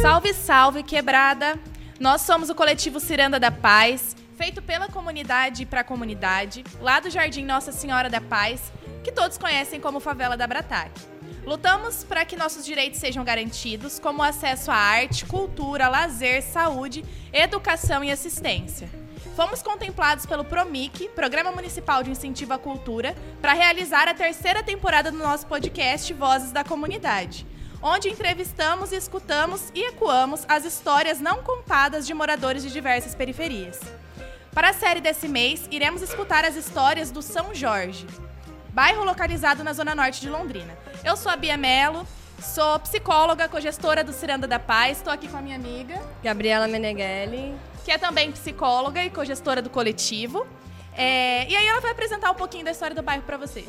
Salve, salve, quebrada! Nós somos o coletivo Ciranda da Paz, feito pela comunidade e para a comunidade, lá do Jardim Nossa Senhora da Paz, que todos conhecem como Favela da Brataque. Lutamos para que nossos direitos sejam garantidos, como acesso à arte, cultura, lazer, saúde, educação e assistência. Fomos contemplados pelo PROMIC, Programa Municipal de Incentivo à Cultura, para realizar a terceira temporada do nosso podcast Vozes da Comunidade, onde entrevistamos, escutamos e ecoamos as histórias não contadas de moradores de diversas periferias. Para a série desse mês, iremos escutar as histórias do São Jorge, bairro localizado na zona norte de Londrina. Eu sou a Bia Mello, sou psicóloga, cogestora do Ciranda da Paz, estou aqui com a minha amiga, Gabriela Meneghelli. que é também psicóloga e cogestora do coletivo. É, e aí ela vai apresentar um pouquinho da história do bairro para vocês.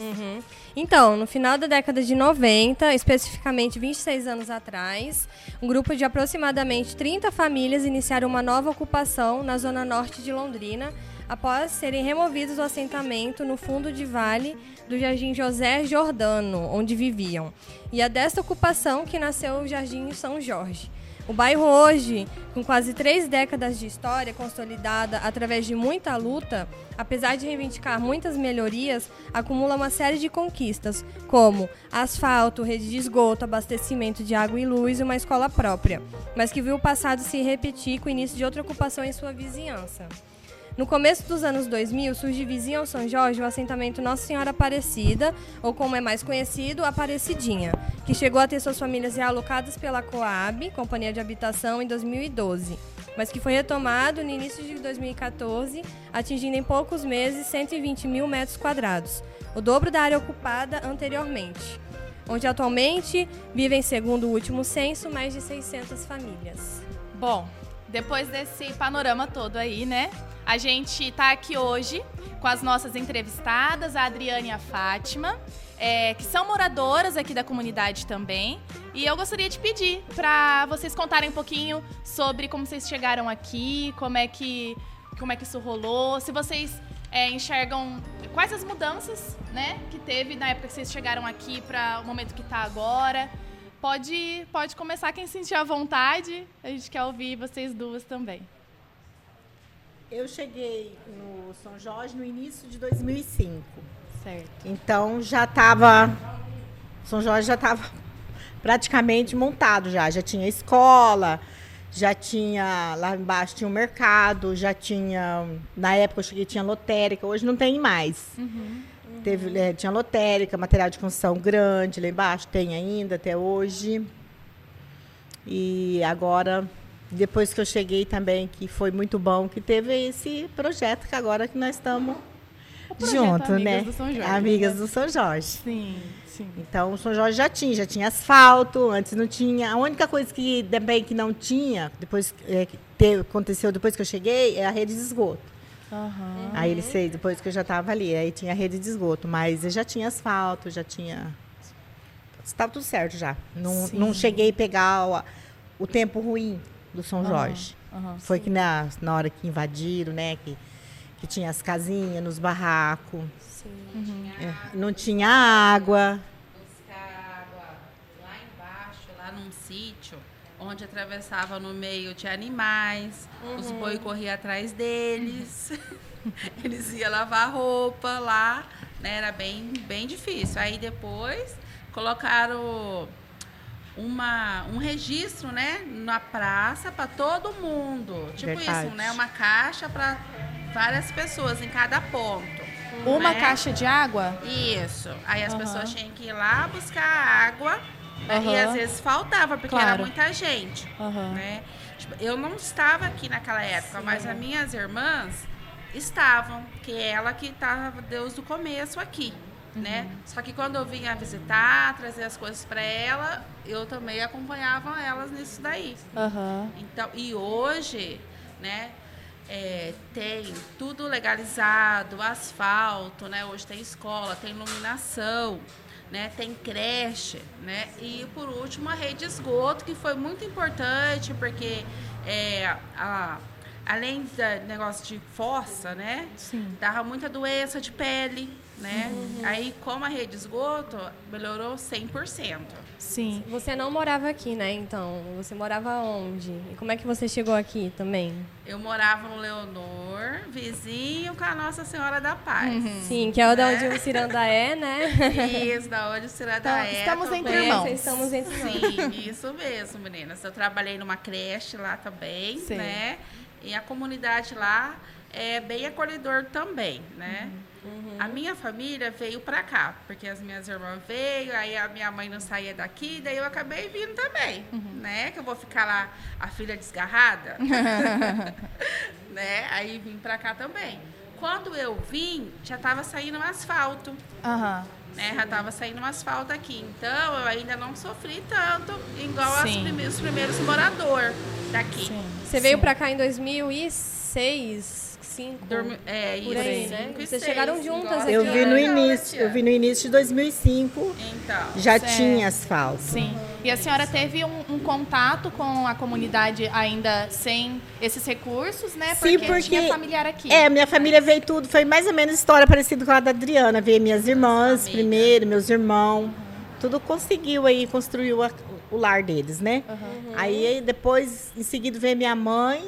Então, no final da década de 90, especificamente 26 anos atrás, um grupo de aproximadamente 30 famílias iniciaram uma nova ocupação na zona norte de Londrina, após serem removidos do assentamento no fundo de vale do Jardim José Jordano, onde viviam. E é desta ocupação que nasceu o Jardim São Jorge. O bairro hoje, com quase três décadas de história consolidada através de muita luta, apesar de reivindicar muitas melhorias, acumula uma série de conquistas, como asfalto, rede de esgoto, abastecimento de água e luz e uma escola própria, mas que viu o passado se repetir com o início de outra ocupação em sua vizinhança. No começo dos anos 2000, surge vizinho ao São Jorge o assentamento Nossa Senhora Aparecida, ou como é mais conhecido, Aparecidinha, que chegou a ter suas famílias realocadas pela Coab, Companhia de Habitação, em 2012, mas que foi retomado no início de 2014, atingindo em poucos meses 120 mil metros quadrados, o dobro da área ocupada anteriormente, onde atualmente vivem, segundo o último censo, mais de 600 famílias. Bom, depois desse panorama todo aí, né? A gente tá aqui hoje com as nossas entrevistadas, a Adriane e a Fátima, é, que são moradoras aqui da comunidade também. E eu gostaria de pedir para vocês contarem um pouquinho sobre como vocês chegaram aqui, como é que, como é que isso rolou, se vocês é, enxergam quais as mudanças, né, que teve na época que vocês chegaram aqui para o momento que tá agora. Pode, pode começar quem sentir à vontade. A gente quer ouvir vocês duas também. Eu cheguei no São Jorge no início de 2005. Certo. Então já estava. São Jorge já estava praticamente montado já. Já tinha escola, já tinha. Lá embaixo tinha um mercado, já tinha. Na época eu cheguei tinha lotérica, hoje não tem mais. Teve, eh, tinha lotérica, material de construção grande lá embaixo, tem ainda até hoje. E agora, depois que eu cheguei também, que foi muito bom, que teve esse projeto que agora que nós estamos juntos, Amigas né? do São Jorge, Amigas né? do São Jorge. Sim, sim. Então, o São Jorge já tinha, já tinha asfalto, antes não tinha. A única coisa que também que não tinha, depois é, que teve- aconteceu depois que eu cheguei, é a rede de esgoto. Aham. Aí eles fez depois que eu já estava ali, aí tinha a rede de esgoto, mas eu já tinha asfalto, já tinha. Estava tudo certo já. Não, Sim. não cheguei a pegar o, o tempo ruim do São Jorge. aham, Foi que na, na hora que invadiram, né? Que, que tinha as casinhas nos barracos. É, não tinha água. buscar água lá embaixo, lá num sítio, onde atravessava no meio de animais, os boi corriam atrás deles, eles iam lavar roupa lá, né? Era bem, bem difícil. Aí depois colocaram uma, um registro, né, na praça para todo mundo. Tipo Verdade. isso, né? Uma caixa para várias pessoas em cada ponto. Uma né? caixa de água? Isso. Aí as Aham. pessoas tinham que ir lá buscar água. né? E às vezes faltava, porque Claro. era muita gente. Aham. Né? Tipo, eu não estava aqui naquela época, mas as minhas irmãs estavam, que é ela que estava desde o começo aqui. Né? Só que quando eu vinha visitar, trazer as coisas para ela, eu também acompanhava elas nisso daí. Aham. Então, e hoje, né, é, tem tudo legalizado, asfalto, né? Hoje tem escola, tem iluminação, né? Tem creche, né? E por último a rede de esgoto que foi muito importante porque é, a, além do negócio de fossa, né? Sim. Dava muita doença de pele, né? Aí, como a rede de esgoto, melhorou 100%. Sim. Você não morava aqui, né? Então, você morava onde? E como é que você chegou aqui também? Eu morava no Leonor, vizinho com a Nossa Senhora da Paz. Sim, que é da onde o Ciranda é, né? Isso, da onde o Ciranda Então, é. estamos também. entre irmãos. Estamos entre irmãos. Sim, isso mesmo, meninas. Eu trabalhei numa creche lá também, Sei. né? E a comunidade lá é bem acolhedor também, né? A minha família veio pra cá, porque as minhas irmãs veio, aí a minha mãe não saía daqui, daí eu acabei vindo também, né? Que eu vou ficar lá, a filha desgarrada, né? Aí vim pra cá também. Quando eu vim, já tava saindo um asfalto Aham. né? Já estava saindo um asfalto aqui. Então, eu ainda não sofri tanto, igual prime- os primeiros moradores daqui. Sim. Você veio pra cá em 2006, 2005? Dormi- é, Por isso, aí, né? e Vocês chegaram juntas aqui, Eu vi no início, eu vi no início de 2005, Então, já Certo. tinha asfalto. Sim. E a senhora teve um, um contato com a comunidade ainda sem esses recursos, né? Sim, Porque, porque- tinha familiar aqui. É, minha família veio tudo, foi mais ou menos história parecida com a da Adriana. Veio minhas irmãs família. primeiro, meus irmãos. Tudo conseguiu aí, construiu a- o lar deles, né? Aí depois, em seguida, veio minha mãe,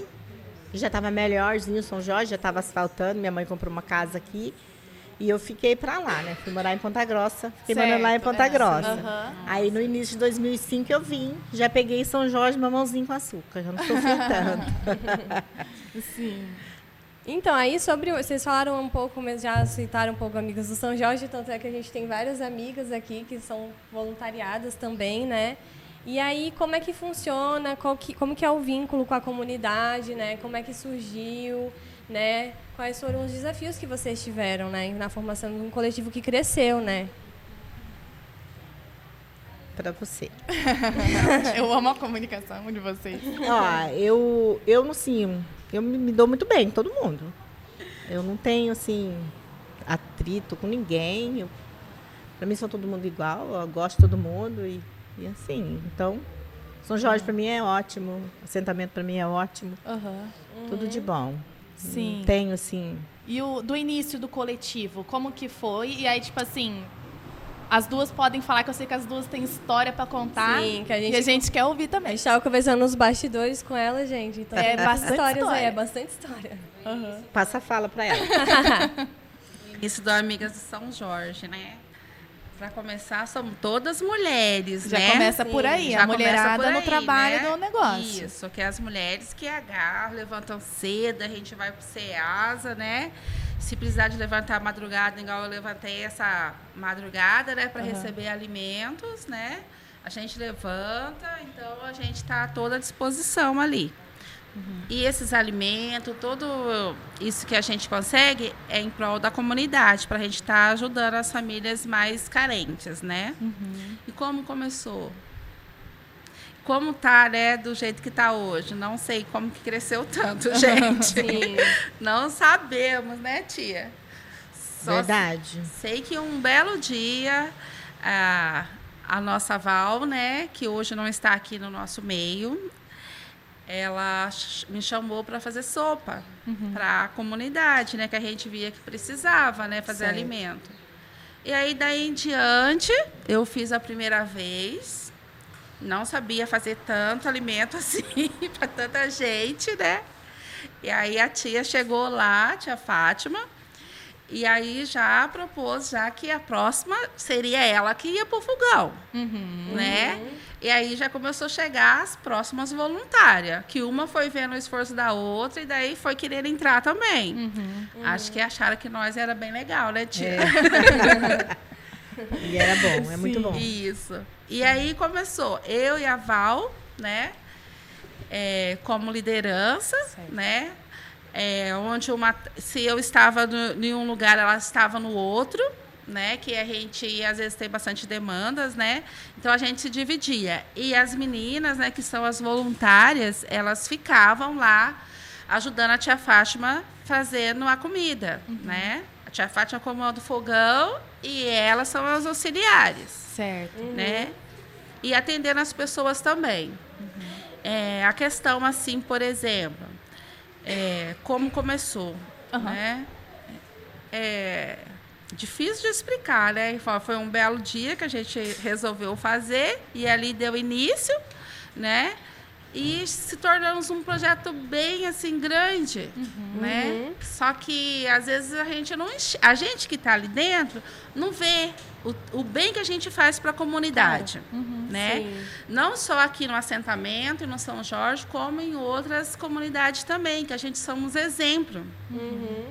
já estava melhorzinho, São Jorge, já estava asfaltando. Minha mãe comprou uma casa aqui. E eu fiquei pra lá, né? Fui morar em Ponta Grossa. Fiquei morando lá em Certo, Ponta é, Grossa. aham. Aí no início de 2005 eu vim. Já peguei São Jorge, mamãozinho com açúcar. Já não sofri tanto. Então, aí sobre. Vocês falaram um pouco, mas já citaram um pouco amigas do São Jorge, tanto é que a gente tem várias amigas aqui que são voluntariadas também, né? E aí, como é que funciona? Qual que, como que é o vínculo com a comunidade, né? Como é que surgiu, né? Quais foram os desafios que vocês tiveram, né? Na formação de um coletivo que cresceu, né? Pra você. Eu amo a comunicação de vocês. Ó, eu, eu assim, eu me, me dou muito bem com todo mundo. Eu não tenho, assim, atrito com ninguém. Eu, pra mim, são todo mundo igual. Eu gosto de todo mundo e, e assim. Então, São Jorge pra mim é ótimo. Assentamento pra mim é ótimo. Aham. Tudo de bom. Sim. Tenho, assim... E o do início do coletivo, como que foi? E aí, tipo assim, as duas podem falar que eu sei que as duas têm história pra contar. Sim, que a gente- E a gente quer ouvir A também. gente estava conversando nos bastidores com ela, gente. Então, É bastante histórias aí, história. é bastante história. Passa a fala pra ela. isso do Amigas de São Jorge, né? Pra começar, somos todas mulheres, Já né? começa por aí, Já a mulherada por no aí, trabalho né? do negócio. Isso, que é as mulheres que agarram, levantam cedo, a gente vai pro CEASA, né? Se precisar de levantar a madrugada, igual eu levantei essa madrugada, né? Para receber alimentos, né? A gente levanta, então a gente está toda à disposição ali. E esses alimentos, tudo isso que a gente consegue é em prol da comunidade, para a gente estar ajudando as famílias mais carentes, né? E como começou? Como tá, né, do jeito que tá hoje? Não sei como que cresceu tanto, gente. Não sabemos, né, tia? Só Verdade. Sei que um belo dia a, a nossa Val, né, que hoje não está aqui no nosso meio, ela me chamou para fazer sopa para a comunidade, né, que a gente via que precisava, né, fazer Certo. alimento. E aí daí em diante, eu fiz a primeira vez. Não sabia fazer tanto alimento assim para tanta gente, né? E aí a tia chegou lá, a tia Fátima, e aí já propôs já que a próxima seria ela que ia pro fogão, né? E aí já começou a chegar as próximas voluntárias, que uma foi vendo o esforço da outra e daí foi querer entrar também. Acho que acharam que nós era bem legal, né, tia? E era bom, é muito bom. Isso. E aí começou eu e a Val, né? é, como liderança, né? É, onde uma, se eu estava no, em um lugar, ela estava no outro, né? Que a gente às vezes tem bastante demandas, né? Então a gente se dividia. E as meninas, né? Que são as voluntárias, elas ficavam lá ajudando a tia Fátima fazendo a comida, Uhum. né? A tia Fátima comanda o fogão e elas são as auxiliares Certo. né? E atendendo as pessoas também. É, a questão, assim, por exemplo, é, como começou, né? É difícil de explicar, né? Foi- um belo dia que a gente resolveu fazer e ali deu início, né? E se tornamos um projeto bem assim grande, né? Só que às vezes a gente não a gente que está ali dentro não vê o, o bem que a gente faz para a comunidade, né? Sim. Não só aqui no assentamento e no São Jorge, como em outras comunidades também, que a gente somos exemplo,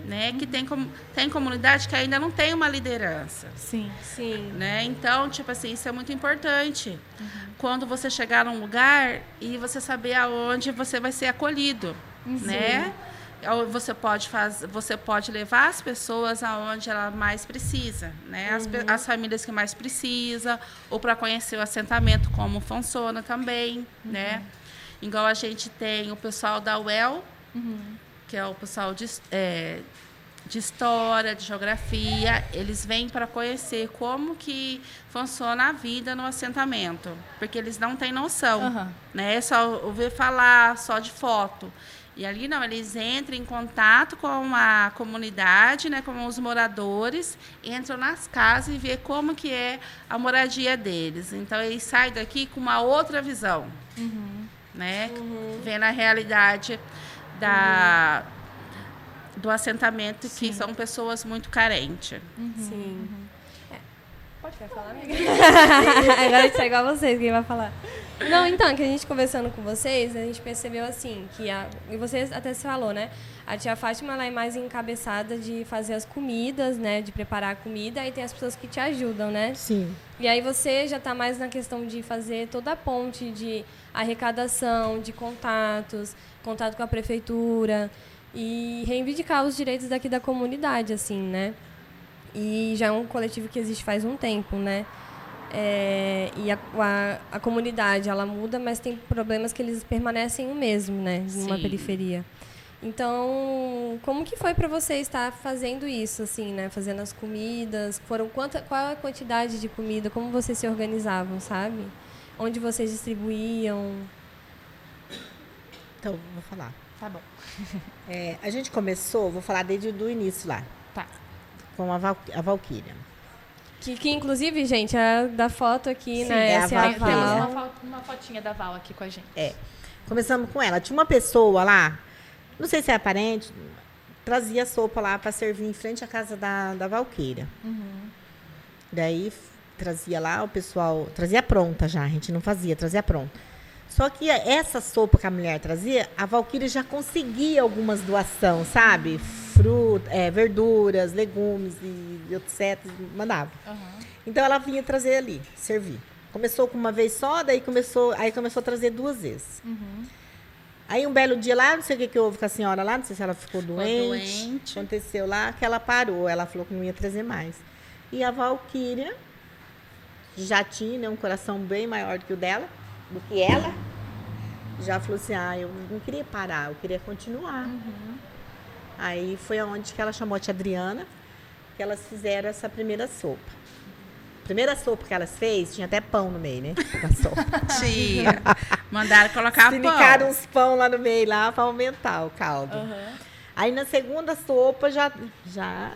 né? Que tem com- tem comunidade que ainda não tem uma liderança Sim. Sim. né? Então, tipo assim, isso é muito importante. Quando você chegar num lugar e você saber aonde você vai ser acolhido, né? Ou Você pode faz, você pode levar as pessoas aonde ela mais precisa, né? As, pe- as famílias que mais precisa, ou para conhecer o assentamento como funciona também, né? Igual a gente tem o pessoal da UEL, que é o pessoal de, é, de história, de geografia, eles vêm para conhecer como que funciona a vida no assentamento, porque eles não têm noção, né? É só ouvir falar, só de foto. E ali não, eles entram em contato com a comunidade, né, com os moradores, entram nas casas e vê como que é a moradia deles. Então eles saem daqui com uma outra visão, né? Vendo a realidade da do assentamento que são pessoas muito carentes. Sim. É. Pode falar, amiga? Agora a gente é igual a vocês, quem vai falar. Não, então, que a gente conversando com vocês, a gente percebeu assim, que a, e vocês até se falou, né? A tia Fátima ela é mais encabeçada de fazer as comidas, né? De preparar a comida, e tem as pessoas que te ajudam, né? Sim. E aí você já está mais na questão de fazer toda a ponte de arrecadação, de contatos, contato com a prefeitura e reivindicar os direitos daqui da comunidade, assim, né? E já é um coletivo que existe faz um tempo, né? É, e a, a, a comunidade, ela muda, mas tem problemas que eles permanecem o mesmo, né? Numa Sim. periferia. Então, como que foi para você estar fazendo isso, assim, né? Fazendo as comidas? Foram quanta, qual a quantidade de comida? Como vocês se organizavam, sabe? Onde vocês distribuíam? Então, vou falar. Tá bom. É, a gente começou, vou falar desde o início lá, Tá. com a, Val, a Valquíria. Que, que inclusive, gente, é da foto aqui, Sim, né? é a Essa é a Val- Temos uma, fo- uma fotinha da Val aqui com a gente. É. Começamos com ela. Tinha uma pessoa lá, não sei se é parente, trazia sopa lá para servir em frente à casa da, da Valquíria. Daí f- trazia lá, o pessoal. Trazia pronta já, a gente não fazia, trazia pronta. Só que essa sopa que a mulher trazia, a Valquíria já conseguia algumas doações, sabe? Fruta, é, verduras, legumes e etc. Mandava. Então ela vinha trazer ali, servir. Começou com uma vez só, daí começou, aí começou a trazer duas vezes. Aí um belo dia lá, não sei o que, que houve com a senhora lá, não sei se ela ficou doente. doente. Aconteceu lá que ela parou, ela falou que não ia trazer mais. E a Valquíria já tinha né, um coração bem maior do que o dela, do que ela. Já falou assim, ah, eu não queria parar, eu queria continuar. Aí foi aonde que ela chamou a tia Adriana, que elas fizeram essa primeira sopa. Primeira sopa que elas fez, tinha até pão no meio, né? Da sopa. Tia, mandaram colocar Sinicaram pão. uns pão lá no meio lá para aumentar o caldo. Aí na segunda sopa já já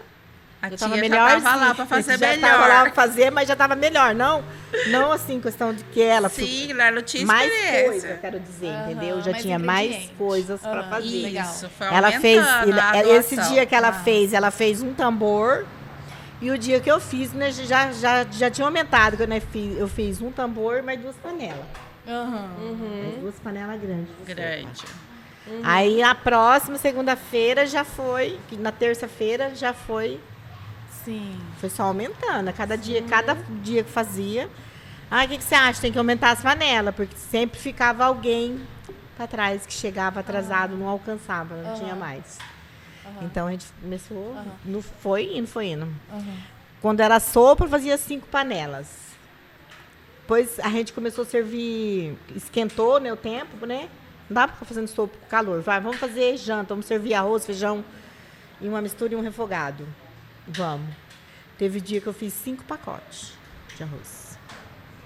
A já tia tava já melhor. tava lá para fazer já melhor. Tava lá pra fazer, mas já tava melhor, não? Não assim questão de que ela Sim, ela não tinha mais coisa, quero dizer, Aham, entendeu? Já mais tinha mais coisas para Aham, fazer. legal. Isso, foi Ela fez a esse dia que ela Ah. fez, ela fez um tambor. E o dia que eu fiz, né, já, já, já tinha aumentado, que eu, né, fiz, eu fiz um tambor mais duas panelas. Mais duas panelas grandes. Grande. Aí a próxima segunda-feira já foi, que na terça-feira já foi, Sim. foi só aumentando. A cada dia, cada dia que fazia. Ah, o que, que você acha? Tem que aumentar as panelas, porque sempre ficava alguém para trás que chegava atrasado, não alcançava, não tinha mais. Então a gente começou, não foi indo, foi indo. Quando era sopa, fazia cinco panelas. Depois a gente começou a servir, esquentou né, o tempo, né? Não dá pra ficar fazendo sopa com calor. Vai, vamos fazer janta, vamos servir arroz, feijão e uma mistura e um refogado. Vamos. Teve dia que eu fiz cinco pacotes de arroz.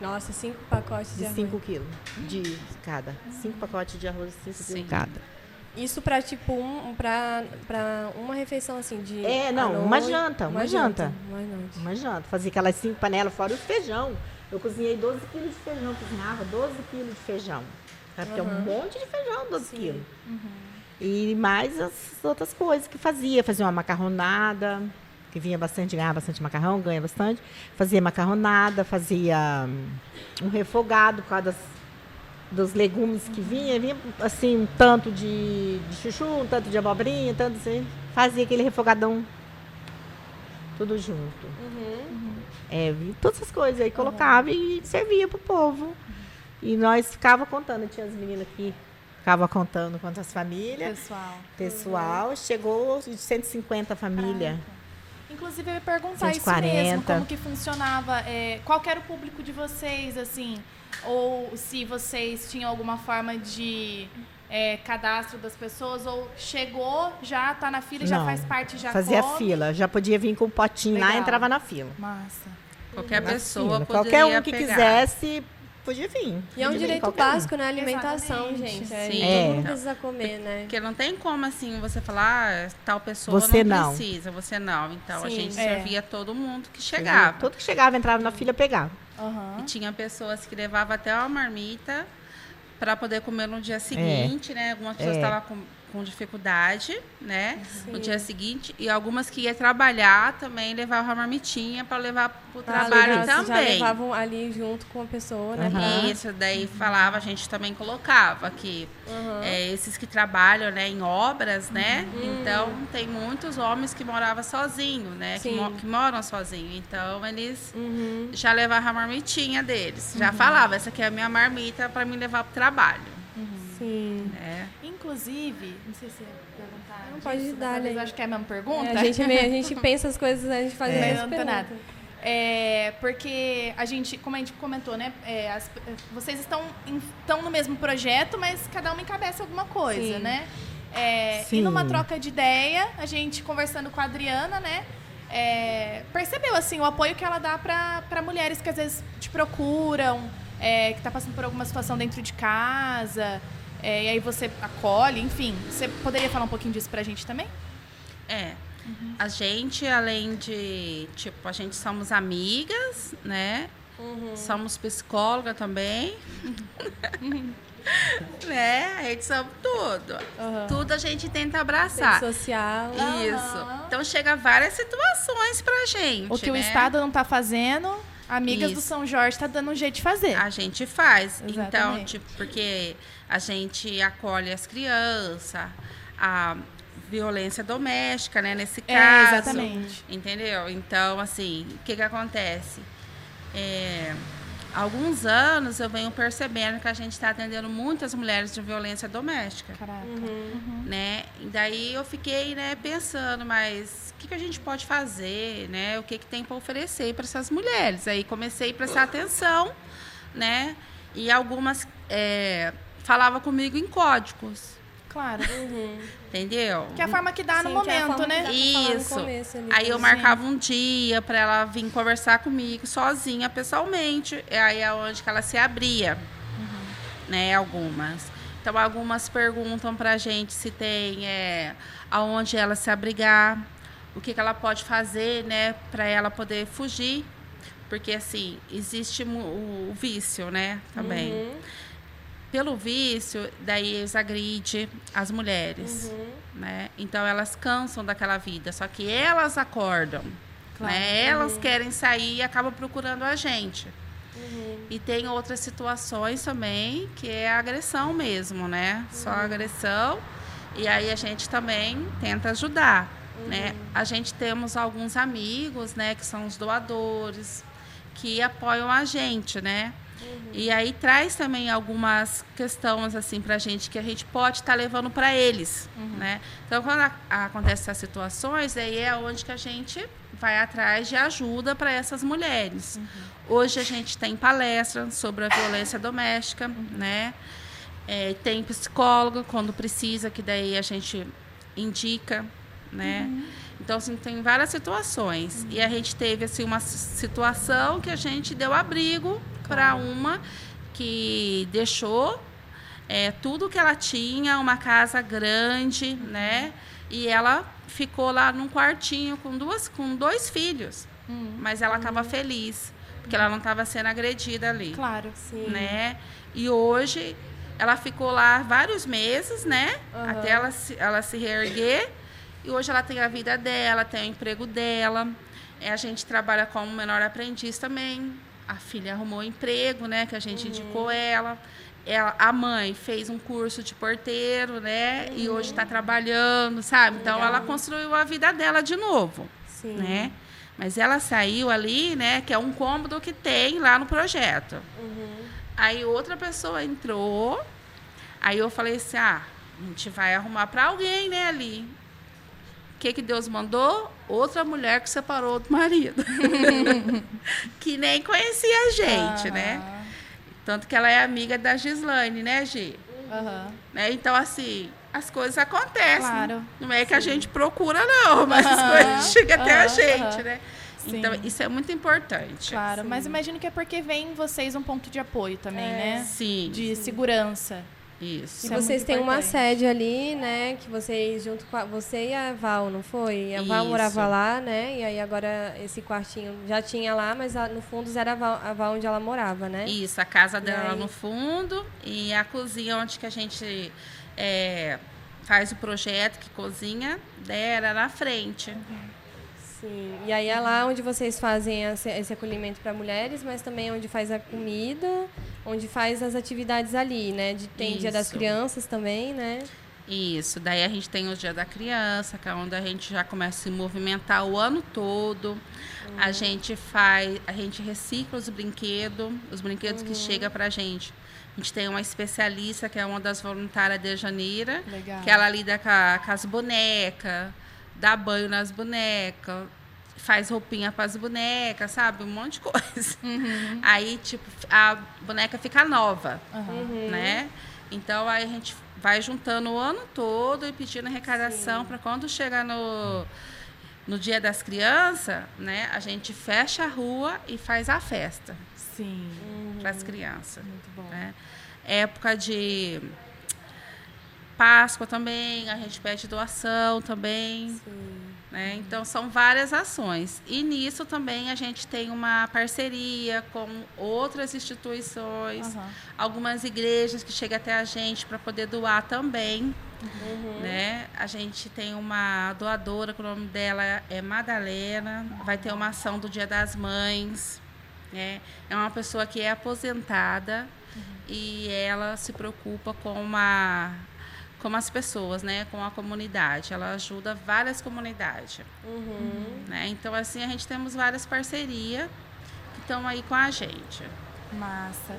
Nossa, cinco pacotes de, De arroz. 5 quilos de cada. Cinco pacotes de arroz 5 Sim. quilos cada. Isso pra, tipo, um, pra, pra uma refeição, assim, de... É, não, à uma janta, uma janta. Uma noite. Uma janta. Fazia aquelas cinco panelas fora o feijão. Eu cozinhei 12 quilos de feijão, cozinhava 12 quilos de feijão. Sabe? Porque é um monte de feijão, 12 Sim. quilos. E mais as outras coisas que fazia. Fazia uma macarronada, que vinha bastante, ganhava bastante macarrão, ganha bastante. Fazia macarronada, fazia hum, um refogado por causa das, dos legumes que vinha. Vinha, assim, um tanto de, de chuchu, um tanto de abobrinha, um tanto assim. Fazia aquele refogadão tudo junto. É, vi todas essas coisas aí, colocava e servia pro povo. E nós ficava contando, tinha as meninas que ficavam contando quantas famílias. Pessoal. Pessoal, chegou de 150 famílias. Inclusive, eu ia perguntar 140. isso mesmo, como que funcionava, é, qual que era o público de vocês, assim, ou se vocês tinham alguma forma de é, cadastro das pessoas, ou chegou, já tá na fila, já Não, faz parte, já Fazia come. fila, já podia vir com o potinho lá e Legal. entrava na fila. Massa. Qualquer Na pessoa fila. poderia Qualquer um que pegar. quisesse, podia vir. E é um direito qualquer um. básico, né? Alimentação, Exatamente. gente. É, Sim. Todo É. mundo precisa comer, né? Porque não tem como, assim, você falar, ah, tal pessoa Você não, não. precisa, você não. Então, a Sim. gente É. servia todo mundo que chegava. Todo que chegava, entrava na fila, pegava. Aham. E tinha pessoas que levavam até uma marmita para poder comer no dia seguinte, né? Algumas pessoas É. estavam com, com dificuldade, né? No dia seguinte. E algumas que iam trabalhar também levavam a marmitinha para levar para o trabalho Ah, legal, vocês Já também. levavam ali junto com a pessoa, né? Aham. Isso, daí falava, a gente também colocava que é, esses que trabalham né, em obras, né? Então, tem muitos homens que moravam sozinhos, né? Que, Sim. mo- que moram sozinhos. Então, eles Uhum. já levavam a marmitinha deles. Já falava, essa aqui é a minha marmita para me levar para o trabalho. Sim. Né? Inclusive, não sei se é perguntar. Não, pode disso, dar, talvez né? eu acho que é a mesma pergunta. É, a, gente, a gente pensa as coisas, a gente faz É. mesmas tá nada. perguntas. É, porque a gente, como a gente comentou, né? é, as- vocês estão, em- estão no mesmo projeto, mas cada uma encabeça alguma coisa, Sim. né? É, e Sim. numa troca de ideia, a gente conversando com a Adriana, né? é, percebeu assim o apoio que ela dá para mulheres que às vezes te procuram, é, que tá passando por alguma situação dentro de casa, é, e aí você acolhe, enfim. Você poderia falar um pouquinho disso pra gente também? É. A gente, além de, tipo, a gente somos amigas, né? Somos psicóloga também. né? A gente somos tudo. Tudo a gente tenta abraçar. Rede social. Isso. Então chega várias situações pra gente. O que o né? Estado não tá fazendo, amigas do Isso. São Jorge tá dando um jeito de fazer. A gente faz. Então, Exatamente. tipo, porque a gente acolhe as crianças, a violência doméstica, né? Nesse É, caso. exatamente. Entendeu? Então, assim, o que que acontece? É, há alguns anos eu venho percebendo que a gente está atendendo muitas mulheres de violência doméstica Caraca. né? E daí eu fiquei, né, pensando, mas o que, que a gente pode fazer, né? O que, que tem para oferecer para essas mulheres? Aí comecei a prestar atenção, né? E algumas é, falavam comigo em códigos, Claro. entendeu? Que é a forma que dá no Sim, é a momento, né? que dá pra falar no Isso. começo ali, Aí eu marcava um dia para ela vir conversar comigo sozinha, pessoalmente. E aí é onde que ela se abria, né? Algumas. Então algumas perguntam pra gente se tem é, aonde ela se abrigar, o que, que ela pode fazer, né, para ela poder fugir, porque assim existe o vício, né, também. Uhum. Pelo vício, daí eles agridem as mulheres, Uhum. né? Então elas cansam daquela vida, só que elas acordam, Claro. né? Elas querem sair e acabam procurando a gente. Uhum. E tem outras situações também que é a agressão mesmo, né? Só a agressão. E aí a gente também tenta ajudar, né? A gente temos alguns amigos, né, que são os doadores, que apoiam a gente, né? E aí traz também algumas questões assim pra gente que a gente pode estar levando para eles, né? Então quando a- acontecem essas situações, aí é onde que a gente vai atrás de ajuda para essas mulheres. Hoje a gente tem palestra sobre a violência doméstica, né? É, tem psicólogo quando precisa, que daí a gente indica, né? Então, assim, tem várias situações. E a gente teve, assim, uma situação que a gente deu abrigo para uma que deixou é, tudo que ela tinha, uma casa grande, né? E ela ficou lá num quartinho com duas, com dois filhos. Mas ela estava feliz, porque ela não estava sendo agredida ali Claro. Sim. né? E hoje ela ficou lá vários meses, né? Aham. Até ela se, ela se reerguer. E hoje ela tem a vida dela, tem o emprego dela. É, a gente trabalha como menor aprendiz também. A filha arrumou emprego, né? Que a gente indicou ela. ela. A mãe fez um curso de porteiro, né? E hoje está trabalhando, sabe? Então ela construiu a vida dela de novo Sim. né? Mas ela saiu ali, né? Que é um cômodo que tem lá no projeto. Aí outra pessoa entrou. Aí eu falei assim: ah, a gente vai arrumar para alguém, né? Ali. O que, que Deus mandou? Outra mulher que separou do marido. que nem conhecia a gente, né? Tanto que ela é amiga da Gislaine, né, Gi? Aham. Né? Então, assim, as coisas acontecem. Claro. Não é que a gente procura, não, mas as coisas chegam até a gente, né? Sim. Então, isso é muito importante. Claro, mas imagino que é porque vem em vocês um ponto de apoio também, né? Sim, De segurança. Isso. E Isso é vocês têm uma sede ali, né? Que vocês, junto com a, você e a Val, não foi? A Val Isso. morava lá, né? E aí agora esse quartinho já tinha lá, mas a- no fundo era a Val, a Val onde ela morava, né? Isso, a casa dela aí? no fundo e a cozinha onde que a gente é, faz o projeto que cozinha dela na frente. Sim. E aí é lá onde vocês fazem esse, acolhimento para mulheres, mas também onde faz a comida, onde faz as atividades ali, né? De, tem Dia das Isso. Crianças também, né? Isso, daí a gente tem o Dia da Criança, que é onde a gente já começa a se movimentar o ano todo. A gente faz, a gente recicla os brinquedos, os brinquedos que chegam pra gente. A gente tem uma especialista, que é uma das voluntárias de Janeira, Legal. que ela lida com, a- com as bonecas, dá banho nas bonecas, faz roupinha para as bonecas, sabe? Um monte de coisa. Aí, tipo, a boneca fica nova Aham. né? Então aí a gente vai juntando o ano todo e pedindo arrecadação para quando chegar no, no dia das crianças, né? A gente fecha a rua e faz a festa Sim. para as crianças. Muito bom. Né? Época de Páscoa também, a gente pede doação também. Né? Então, são várias ações. E nisso também a gente tem uma parceria com outras instituições, Aham. algumas igrejas que chegam até a gente para poder doar também. Né? A gente tem uma doadora, que o nome dela é Madalena, vai ter uma ação do Dia das Mães. Né? É uma pessoa que é aposentada e ela se preocupa com uma com as pessoas, né, com a comunidade. Ela ajuda várias comunidades, né? Então assim a gente temos várias parcerias que estão aí com a gente. Massa.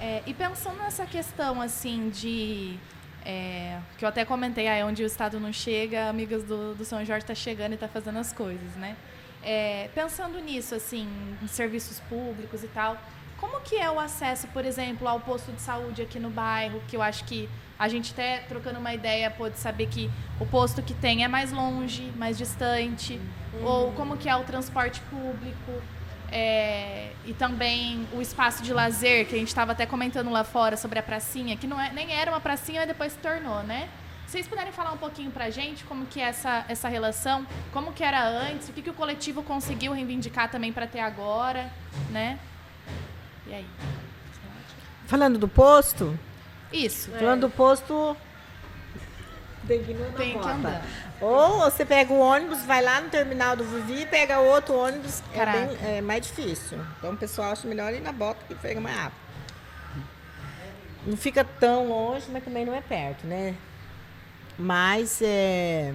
É, e pensando nessa questão, assim, de... é, que eu até comentei, ah, é onde o Estado não chega, amigas do, do São Jorge tá chegando e tá fazendo as coisas, né? É, pensando nisso, assim, em serviços públicos e tal, como que é o acesso, por exemplo, ao posto de saúde aqui no bairro, que eu acho que a gente até trocando uma ideia pode saber que o posto que tem é mais longe, mais distante, ou como que é o transporte público, é, e também o espaço de lazer, que a gente estava até comentando lá fora sobre a pracinha, que não é, nem era uma pracinha, mas depois se tornou, né? Se vocês puderem falar um pouquinho pra gente como que é essa, essa relação, como que era antes, o que, que o coletivo conseguiu reivindicar também para ter agora, né? E aí? Falando do posto, Isso. falando do posto. Tem que, Tem que andar. Ou você pega o ônibus, vai lá no terminal do Vivi e pega outro ônibus, é, Caraca. bem, é mais difícil. Então o pessoal acha melhor ir na bota que pega mais rápido. Não fica tão longe, mas também não é perto, né? Mas é.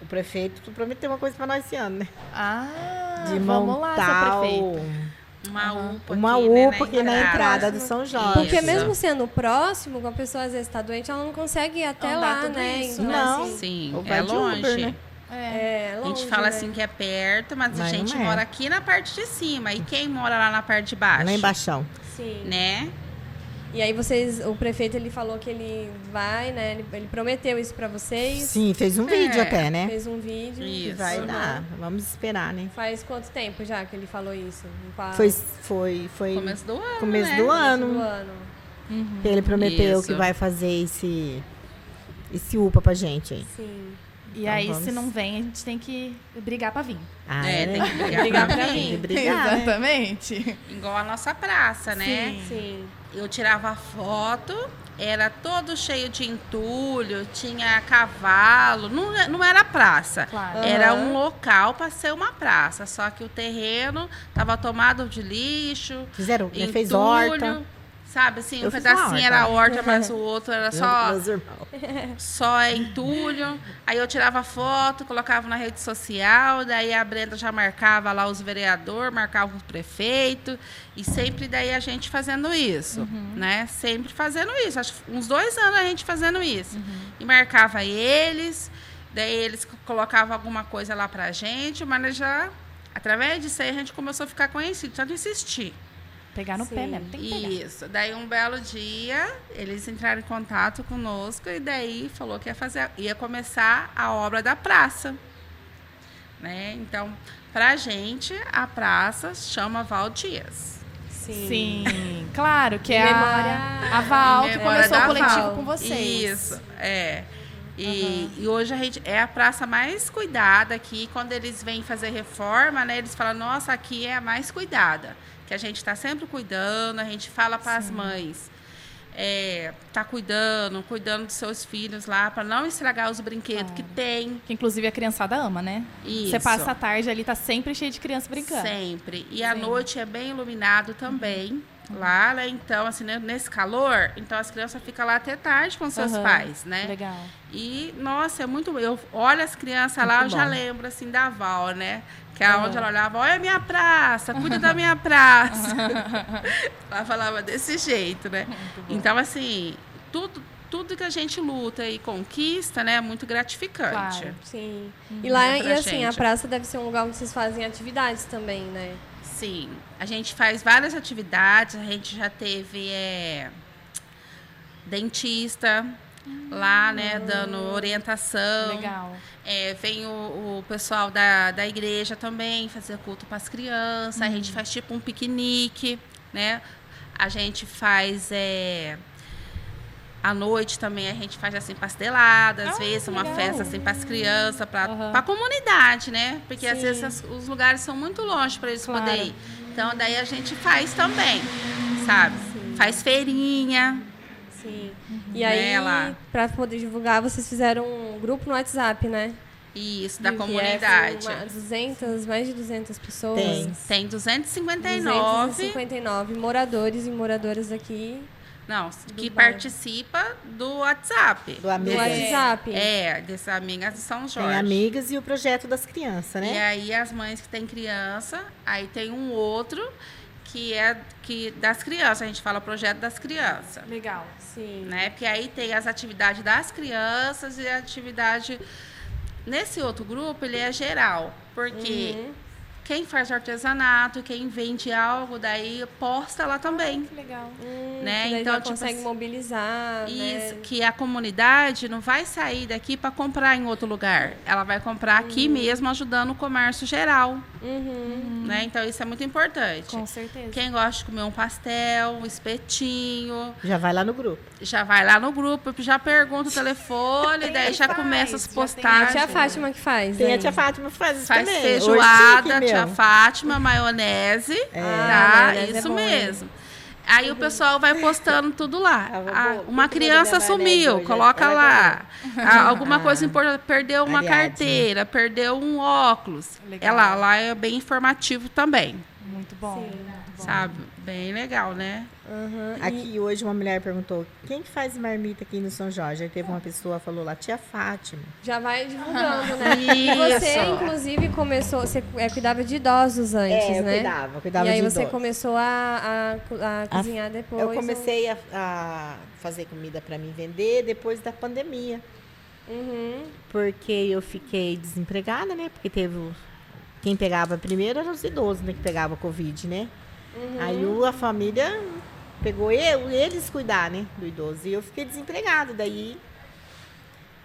O prefeito prometeu uma coisa para nós esse ano, né? Ah, De vamos lá, seu prefeito. o- Uma UPA uma aqui, né, UPA aqui na entrada do São Jorge. Porque Isso. mesmo sendo próximo, quando a pessoa às vezes está doente, ela não consegue ir até Andar lá, tudo né? isso, Então, Não. assim, Sim, Ou é vai de Uber, longe. né? É. é A longe, gente fala né? assim que é perto, mas, Mas a gente não é. mora aqui na parte de cima. E quem mora lá na parte de baixo? Lá embaixo. Sim. Né? E aí vocês, o prefeito ele falou que ele vai, né? Ele, ele prometeu isso pra vocês. Sim, fez um É, vídeo até, né? Fez um vídeo. Que Isso. vai Uhum. dar. Vamos esperar, né? Faz quanto tempo já que ele falou isso? Um Foi, foi, foi Começo do ano, começo né? do começo ano. do ano. que ele prometeu Isso. que vai fazer esse, esse UPA pra gente aí. Sim. E Então aí, vamos- se não vem, a gente tem que brigar pra vir. Ah, É, tem que brigar, Brigar pra que brigar, né? Exatamente. Igual a nossa praça, né? Sim. Sim. Eu tirava foto, era todo cheio de entulho, tinha cavalo, não, não era praça. Claro. Era um local para ser uma praça, só que o terreno estava tomado de lixo, Fizeram, né? entulho, fez horta. Sabe assim, um Eu uma pedacinho horta. era horta, mas o outro era só só entulho. Aí eu tirava foto, colocava na rede social, daí a Brenda já marcava lá os vereadores, marcava o prefeito, e sempre daí a gente fazendo isso, né? Sempre fazendo isso. Acho uns dois anos a gente fazendo isso. E marcava eles, daí eles co- colocavam alguma coisa lá pra gente, mas já, através disso aí, a gente começou a ficar conhecido, tanto insistir. Pegar no pé Sim. mesmo. Tem que pegar. Isso. Daí um belo dia eles entraram em contato conosco e daí falou que ia fazer, ia começar a obra da praça, né? Então, pra gente a praça chama Val Dias. Sim. Sim, claro, que é memória- a, a Val que começou o coletivo Val. com vocês. Isso, é. E, e hoje a gente é a praça mais cuidada aqui. Quando eles vêm fazer reforma, né? Eles falam, nossa, aqui é a mais cuidada. Que a gente está sempre cuidando, a gente fala para as mães. É, tá cuidando, cuidando dos seus filhos lá, para não estragar os brinquedos que tem. Que inclusive a criançada ama, né? Isso. Você passa a tarde ali, tá sempre cheio de criança brincando. Sempre. E Sim. noite é bem iluminado também. Lá, né? Então, assim, né, nesse calor, então as crianças ficam lá até tarde com seus Aham. pais, né? Legal. E, nossa, é muito. Eu olho as crianças lá, eu Muito já bom. lembro, assim, da Val, né? Que é Aham. onde ela olhava, olha a minha praça, cuida da minha praça. ela falava desse jeito, né? Então, assim, tudo, tudo que a gente luta e conquista, né, é muito gratificante. Claro. Sim. E lá, e assim, a gente. praça deve ser um lugar onde vocês fazem atividades também, né? Sim, a gente faz várias atividades, a gente já teve é, dentista lá, né, dando orientação. Legal. É, vem o, o pessoal da, da igreja também fazer culto para as crianças. A gente faz tipo um piquenique, né? A gente faz é, à noite também a gente faz assim pastelada, às Ah, vezes uma legal. festa assim para as crianças, para Aham. a comunidade, né? Porque às Sim. vezes as- os lugares são muito longe para eles Claro. poderem ir. Então daí a gente faz também, sabe? Faz feirinha. Sim. Uhum. E aí, Né, lá. pra poder divulgar, vocês fizeram um grupo no WhatsApp, né? Isso, da é comunidade. uma- 200, mais de 200 pessoas. Tem. Tem 259 259 moradores e moradoras aqui Não, que bairro. participa do WhatsApp. Do do. WhatsApp. É, dessas amigas de São Jorge. Tem amigas e o projeto das crianças, E né? aí as mães que têm criança, aí tem um outro que é que das crianças, a gente fala projeto das crianças, Legal. Sim. né? Porque aí tem as atividades das crianças e a atividade nesse outro grupo, ele é geral, porque Uhum. Quem faz artesanato, quem vende algo, daí posta lá também. Que legal. Hum, Né? que daí Então, já tipo consegue assim, mobilizar, Isso, né? que a comunidade não vai sair daqui para comprar em outro lugar. Ela vai comprar aqui mesmo, ajudando o comércio geral. Uhum. Né? Então, isso é muito importante. Com certeza. Quem gosta de comer um pastel, um espetinho, Já vai lá no grupo. já vai lá no grupo, já pergunta o telefone, Quem daí já faz? começa as Já tem A postagens. tia Fátima que faz. Tem né? a tia Fátima que faz isso Faz também. feijoada, Hoje tem tia. Fátima, maionese, Ah, tá? maionese é Isso bom, hein? Aí o pessoal vai postando tudo lá. Ah, vou- Ah, uma criança sumiu, coloca lá. Ah, alguma Ah, coisa importante, perdeu uma Ariadne. carteira, perdeu um óculos. Legal. Ela lá é bem informativo também, Muito bom. Sim. muito bom. sabe? Bem legal, né? Uhum. E- Aqui hoje uma mulher perguntou quem que faz marmita aqui no São Jorge. Aí teve uma pessoa que falou lá, tia Fátima. Já vai divulgando, né? E você, inclusive, começou. Você é, cuidava de idosos antes, é, eu né? cuidava, cuidava e aí de você idosos. começou a, a, a cozinhar depois. Eu comecei a, a fazer comida para mim vender depois da pandemia. Uhum. Porque eu fiquei desempregada, né? Porque teve. Quem pegava primeiro eram os idosos, né? Que pegava Covid, né? Uhum. Aí o- a família pegou eu, eles cuidar, né, do idoso. E eu fiquei desempregada. Daí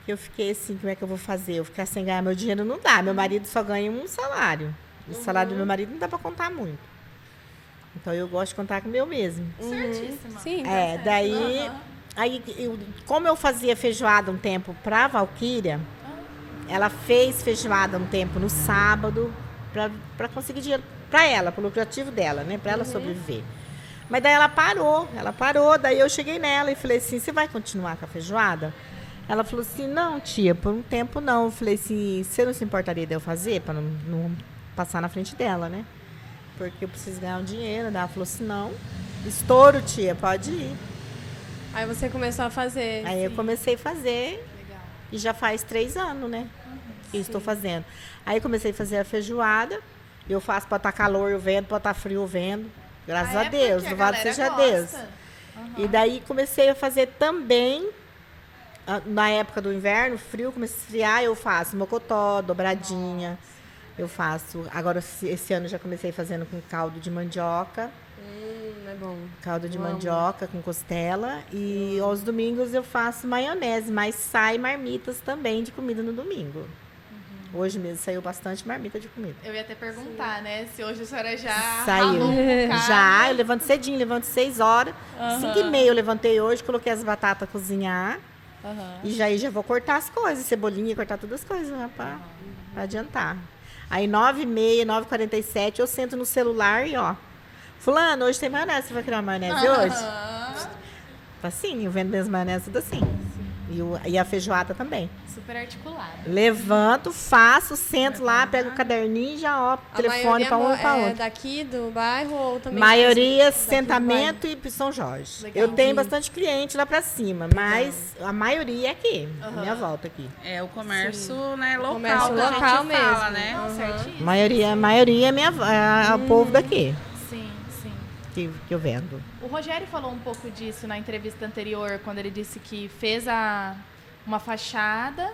eu fiquei assim, como é que eu vou fazer? Eu ficar sem ganhar meu dinheiro não dá. Meu marido só ganha um salário. O salário do meu marido não dá para contar muito. Então eu gosto de contar com o meu mesmo. Certíssima. Sim. É, daí, aí, eu- como eu fazia feijoada um tempo pra Valquíria, ela fez feijoada um tempo no sábado pra conseguir dinheiro pra ela, pro lucrativo dela, né? Pra ela sobreviver. Mas daí ela parou, ela parou, daí eu cheguei nela e falei assim, você vai continuar com a feijoada? Ela falou assim, não, tia, por um tempo não. Eu falei assim, você não se importaria de eu fazer pra não, não passar na frente dela, né? Porque eu preciso ganhar um dinheiro. Daí ela falou assim, não, estouro, tia, pode ir. Aí você começou a fazer. Aí eu comecei a fazer Legal. e já faz três anos, né? Que eu estou fazendo. Aí comecei a fazer a feijoada. Eu faço para estar calor, eu vendo, para estar frio, eu vendo. Graças Ah, a é Deus, a louvado galera seja gosta. Deus. E daí comecei a fazer também, ah, na época do inverno, frio, comecei a esfriar, eu faço mocotó, dobradinha. Eu faço. Agora, esse ano já comecei fazendo com caldo de mandioca. Hum, é bom. Caldo de Eu amo. mandioca com costela. E aos domingos eu faço maionese, mas sai marmitas também de comida no domingo. Uhum. Hoje mesmo saiu bastante marmita de comida. Eu ia até perguntar, né? Se hoje a senhora já Saiu. Já, eu levanto cedinho, levanto seis horas. Aham. Cinco e meia eu levantei hoje, coloquei as batatas a cozinhar. Aham. E já, aí já vou cortar as coisas, cebolinha, cortar todas as coisas, né, pra, pra adiantar. Aí nove e meia, nove e quarenta e sete, eu sento no celular e ó. Fulano, hoje tem maionese, você vai criar uma maionese hoje? Assim, eu vendo minhas maioneses tudo assim. E, o- e a feijoada também. Super articulada. Levanto, faço, sento lá, pego o caderninho e já, ó, A telefone pra um e é pra outro. daqui do bairro ou também Maioria daqui do sentamento e São Jorge. Legal. Eu tenho bastante cliente lá pra cima, mas a maioria é aqui, na minha volta aqui. É o comércio, né, local comércio que a local gente fala, mesmo. né? Certíssimo. A maioria, a maioria é, minha, é o povo daqui Sim, sim. Que, que eu vendo. O Rogério falou um pouco disso na entrevista anterior, quando ele disse que fez a, uma fachada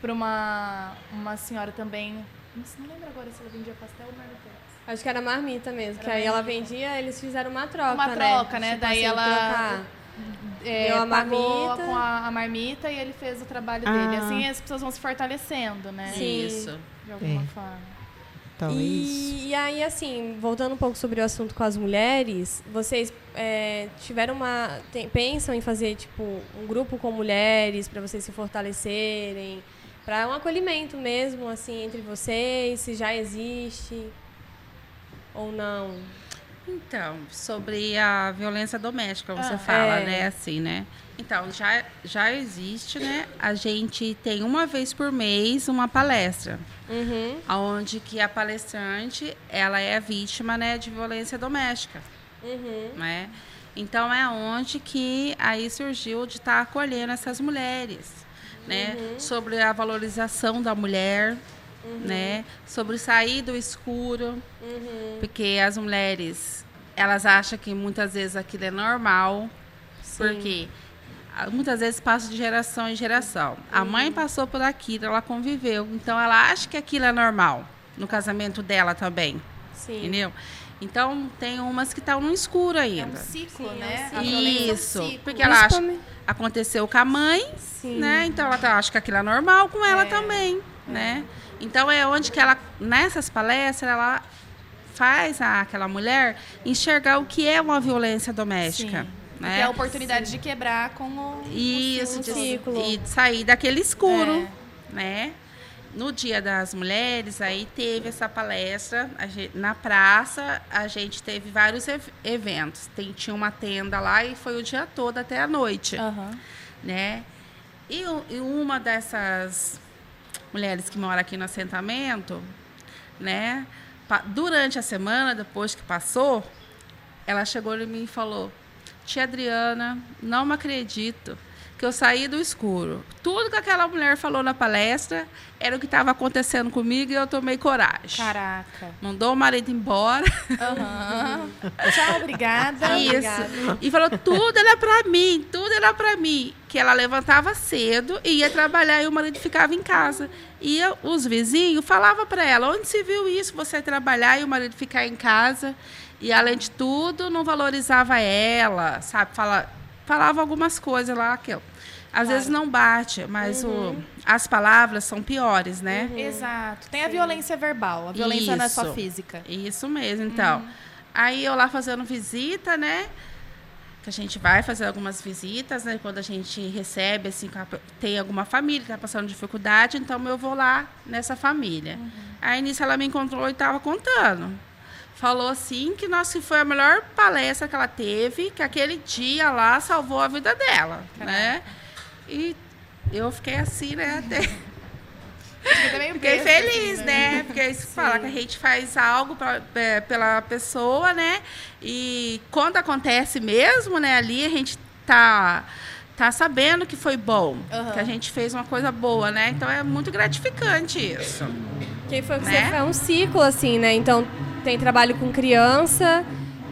para uma, uma senhora também. Não, sei- não lembro agora se ela vendia pastel ou marmita. Acho que era marmita mesmo, que Era aí ela vendia, eles fizeram uma troca, Uma né? troca, né? Tipo Daí assim, ela-. É, Deu a marmita. com a, a marmita e ele fez o trabalho Ah. dele. Assim as pessoas vão se fortalecendo, né? Sim. Isso. De alguma É. forma. Então, é isso. E, e aí, assim, voltando um pouco sobre o assunto com as mulheres, vocês é, tiveram uma. tem- pensam em fazer, tipo, um grupo com mulheres para vocês se fortalecerem, para um acolhimento mesmo, assim, entre vocês, se já existe ou não? Então, sobre a violência doméstica, você Ah, fala, é. né? Assim, né? Então, já, já existe, né? A gente tem uma vez por mês uma palestra, Uhum, onde que a palestrante, ela é vítima, né, de violência doméstica, uhum. né? Então, é onde que aí surgiu de estar acolhendo essas mulheres, né? Sobre a valorização da mulher, né? Sobre sair do escuro, porque as mulheres, elas acham que muitas vezes aquilo é normal, porque ah, muitas vezes passa de geração em geração. A mãe passou por aquilo, ela conviveu, então ela acha que aquilo é normal no casamento dela também, Sim. entendeu? Então tem umas que estão no escuro É um ainda. ciclo, Sim, é um né? ciclo. A violência é um Isso, ciclo. porque ela acha aconteceu com a mãe, Sim. né? Então ela tá- acha que aquilo é normal com ela É, também, né? Então é onde que ela nessas palestras ela faz a, aquela mulher enxergar o que é uma violência doméstica, Sim. Né? É a oportunidade de quebrar com o. Isso, um de, ciclo. e de sair daquele escuro, É. né? No Dia das Mulheres, aí teve essa palestra a gen- na praça. A gente teve vários ev- eventos. Tem, tinha uma tenda lá e foi o dia todo até a noite, Aham. né? E, e uma dessas mulheres que mora aqui no assentamento, né? Durante a semana, depois que passou, ela chegou em mim e falou: Tia Adriana, não me acredito que eu saí do escuro. Tudo que aquela mulher falou na palestra era o que estava acontecendo comigo e eu tomei coragem. Caraca. Mandou o marido embora. Aham. Tchau, obrigada. Isso. E falou, tudo era pra mim, tudo era pra mim. Que ela levantava cedo e ia trabalhar e o marido ficava em casa. E eu- os vizinhos falavam pra ela, onde se viu isso, você trabalhar e o marido ficar em casa? E, além de tudo, não valorizava ela, sabe? Fala, falava algumas coisas lá, aquilo. Às Claro. vezes não bate, mas o, as palavras são piores, né? Exato. Tem a violência verbal, a violência não é só Isso. física. Isso mesmo, então. Aí eu lá fazendo visita, né? Que a gente vai fazer algumas visitas, né? Quando a gente recebe, assim, tem alguma família que tá passando dificuldade, então eu vou lá nessa família. Aí nisso ela me encontrou e estava contando. Falou assim que nossa, que foi a melhor palestra que ela teve, que aquele dia lá salvou a vida dela, né? E eu fiquei assim, né? Até Fica meio Fiquei besta, feliz, assim, né? Porque isso fala que a gente faz algo pra, é, pela pessoa, né? E quando acontece mesmo, né, ali a gente tá tá sabendo que foi bom, Aham. que a gente fez uma coisa boa, né? Então é muito gratificante isso. Que foi que Né? você é um ciclo, assim, né? Então, tem trabalho com criança,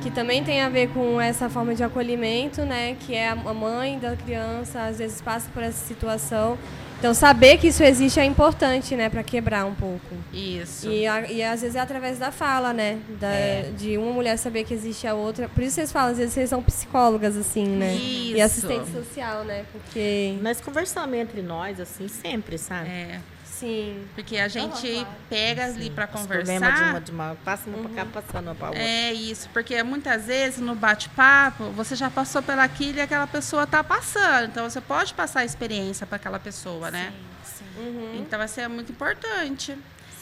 que também tem a ver com essa forma de acolhimento, né? Que é a mãe da criança, às vezes passa por essa situação. Então, saber que isso existe é importante, né? Para quebrar um pouco. Isso. E, a- e às vezes é através da fala, né? Da- É. De uma mulher saber que existe a outra. Por isso vocês falam, às vezes vocês são psicólogas, assim, né? E Isso. assistente social, né? Porque. Nós conversamos entre nós, assim, sempre, sabe? É, Sim. porque a gente claro. pega ali para Os problemas de uma, conversar. de uma passa uma pra cá, passando uma pra outra. É isso, porque muitas vezes no bate-papo você já passou pelaquilo e aquela pessoa está passando. Então você pode passar a experiência para aquela pessoa, né? Sim, sim. Uhum. Então vai ser muito importante.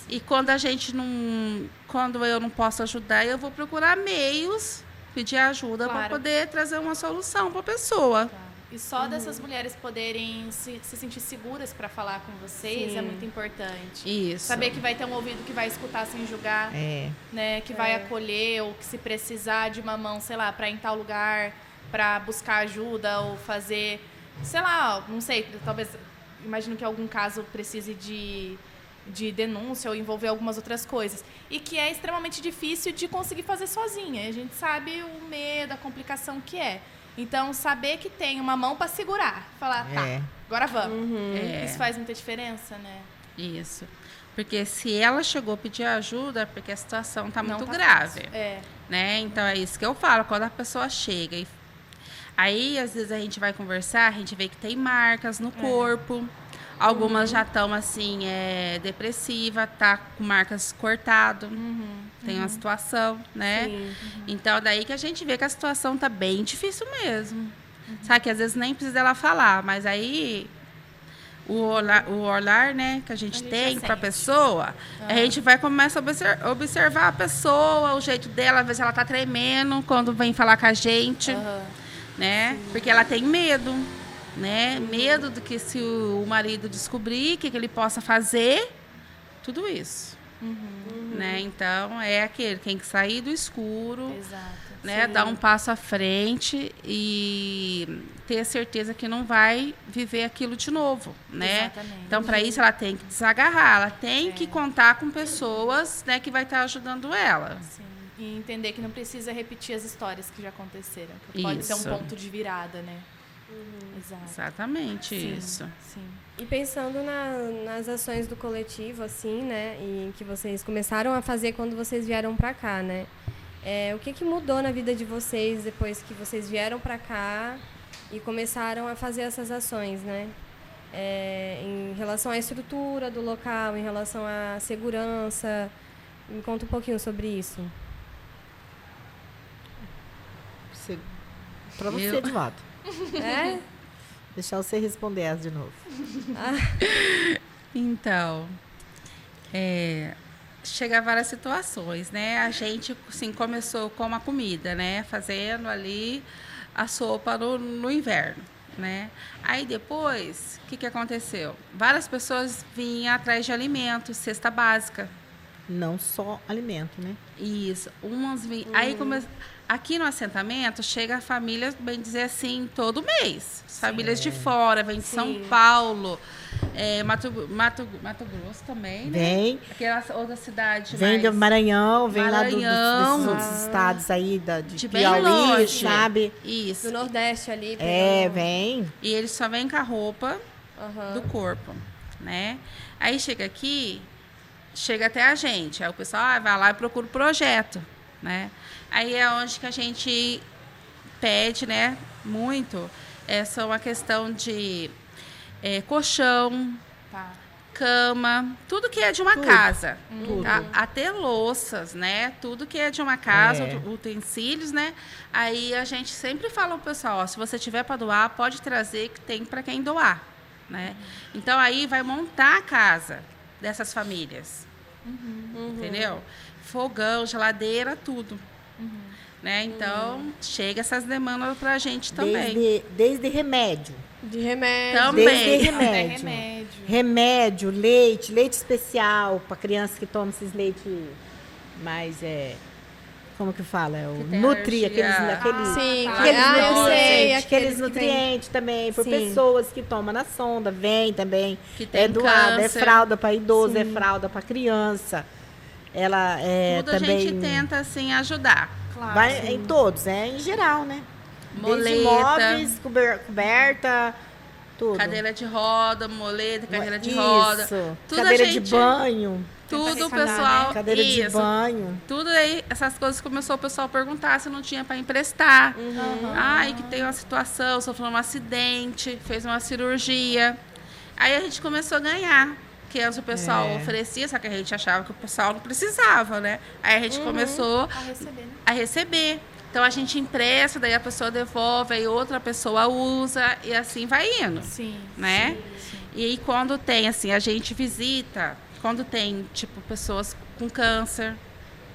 E quando a gente não. Quando eu não posso ajudar, eu vou procurar meios, pedir ajuda para Claro. poder trazer uma solução para a pessoa. Tá. E só dessas mulheres poderem se, se sentir seguras para falar com vocês Sim. é muito importante. Isso. Saber que vai ter um ouvido que vai escutar sem julgar, É. né? Que vai acolher ou que se precisar de uma mão, sei lá, para ir em tal lugar, para buscar ajuda ou fazer, sei lá, não sei, talvez imagino que algum caso precise de de denúncia ou envolver algumas outras coisas. E que é extremamente difícil de conseguir fazer sozinha. A gente sabe o medo, a complicação que é. Então, saber que tem uma mão para segurar. Falar, tá, É. agora vamos. É. Isso faz muita diferença, né? Isso. Porque se ela chegou a pedir ajuda, é porque a situação está Não muito tá grave. fácil. É. né? Então é isso que eu falo, quando a pessoa chega e aí às vezes a gente vai conversar, a gente vê que tem marcas no corpo. Algumas já estão assim, é, depressiva, tá com marcas cortado, tem uma situação, né? Sim. Então daí que a gente vê que a situação tá bem difícil mesmo. Sabe que às vezes nem precisa ela falar, mas aí o olhar, o olhar né, que a gente, gente tem para a pessoa, a gente vai começar a obser- observar a pessoa, o jeito dela, às vezes ela tá tremendo quando vem falar com a gente, né? Porque ela tem medo, né? Medo do que se o marido descobrir, o que, que ele possa fazer, tudo isso. Né? Então é aquele, tem que sair do escuro, Exato. né, dar um passo à frente e ter a certeza que não vai viver aquilo de novo, né? Exatamente. Então, para isso, ela tem que desagarrar, ela tem É. que contar com pessoas né, que vai estar ajudando ela. Sim. E entender que não precisa repetir as histórias que já aconteceram. Que pode ser um Isso. ponto de virada, né? Exato. Exatamente Sim, isso. Sim. E pensando na- nas ações do coletivo, assim, né? E que vocês começaram a fazer quando vocês vieram pra cá, né? É, o que, que mudou na vida de vocês depois que vocês vieram pra cá e começaram a fazer essas ações, né? É, em relação à estrutura do local, em relação à segurança. Me conta um pouquinho sobre isso. Pra você, Eu- Edvaldo. É? Deixar você responder essa de novo. Então, é, chega a várias situações, né? A gente, assim, começou com a comida, né? Fazendo ali a sopa no, no inverno, né? Aí depois, o que, que aconteceu? Várias pessoas vinham atrás de alimentos, cesta básica. Não só alimento, né? Isso. Umas vim... Aí come... aqui no assentamento chega famílias, bem dizer assim, todo mês. Famílias de fora, vem de São Sim. Paulo, é, Mato, Mato, Mato Grosso também, né? Vem, Aquela outra cidade vem do. Maranhão, vem lá do, Maranhão. desses outros estados aí, da, de, De Piauí, longe. sabe? Isso. Do Nordeste ali. É, vem. E eles só vêm com a roupa Aham. do corpo, né? Aí chega aqui, chega até a gente. Aí o pessoal ah, vai lá e procura o projeto, né? Aí é onde que a gente pede, né, muito, é só uma questão de é, colchão, Tá. cama, tudo que é de uma Tudo, casa. tudo. Tá? Até louças, né? Tudo que é de uma casa, É. ut- utensílios, né? Aí a gente sempre fala pro pessoal, ó, se você tiver para doar, pode trazer que tem para quem doar, né? Então aí vai montar a casa dessas famílias. Entendeu? Fogão, geladeira, tudo. Né? Então, chega essas demandas pra gente também. Desde, desde remédio. De remédio. Também. Desde remédio. remédio. Remédio, leite, leite especial para crianças que tomam esses leite mais é como que fala? É o Nutri, aqueles, aqueles, Sim, Ah, aqueles ah, nutrientes, sei, aqueles nutrientes também, por Sim. pessoas que tomam na sonda, vem também. Que tem é doado, é câncer. fralda para idoso, é Sim. fralda para criança. Ela é Tudo também a gente tenta, assim, ajudar. Claro. vai em todos, é em geral, né? Desde Moleta, móveis, cober- coberta, tudo. cadeira de roda, moleta, cadeira de Isso. roda. Tudo cadeira gente- de banho, Tudo, o pessoal. cadeira de isso. banho. Tudo aí, essas coisas começou o pessoal a perguntar se não tinha para emprestar. Ai, que tem uma situação, sofreu um acidente, fez uma cirurgia. Aí a gente começou a ganhar. Que antes o pessoal É. oferecia, só que a gente achava que o pessoal não precisava, né? Aí a gente começou A receber, né? a receber. Então a gente empresta, daí a pessoa devolve, aí outra pessoa usa e assim vai indo Sim. né? sim, sim. E aí quando tem assim, a gente visita, quando tem tipo pessoas com câncer,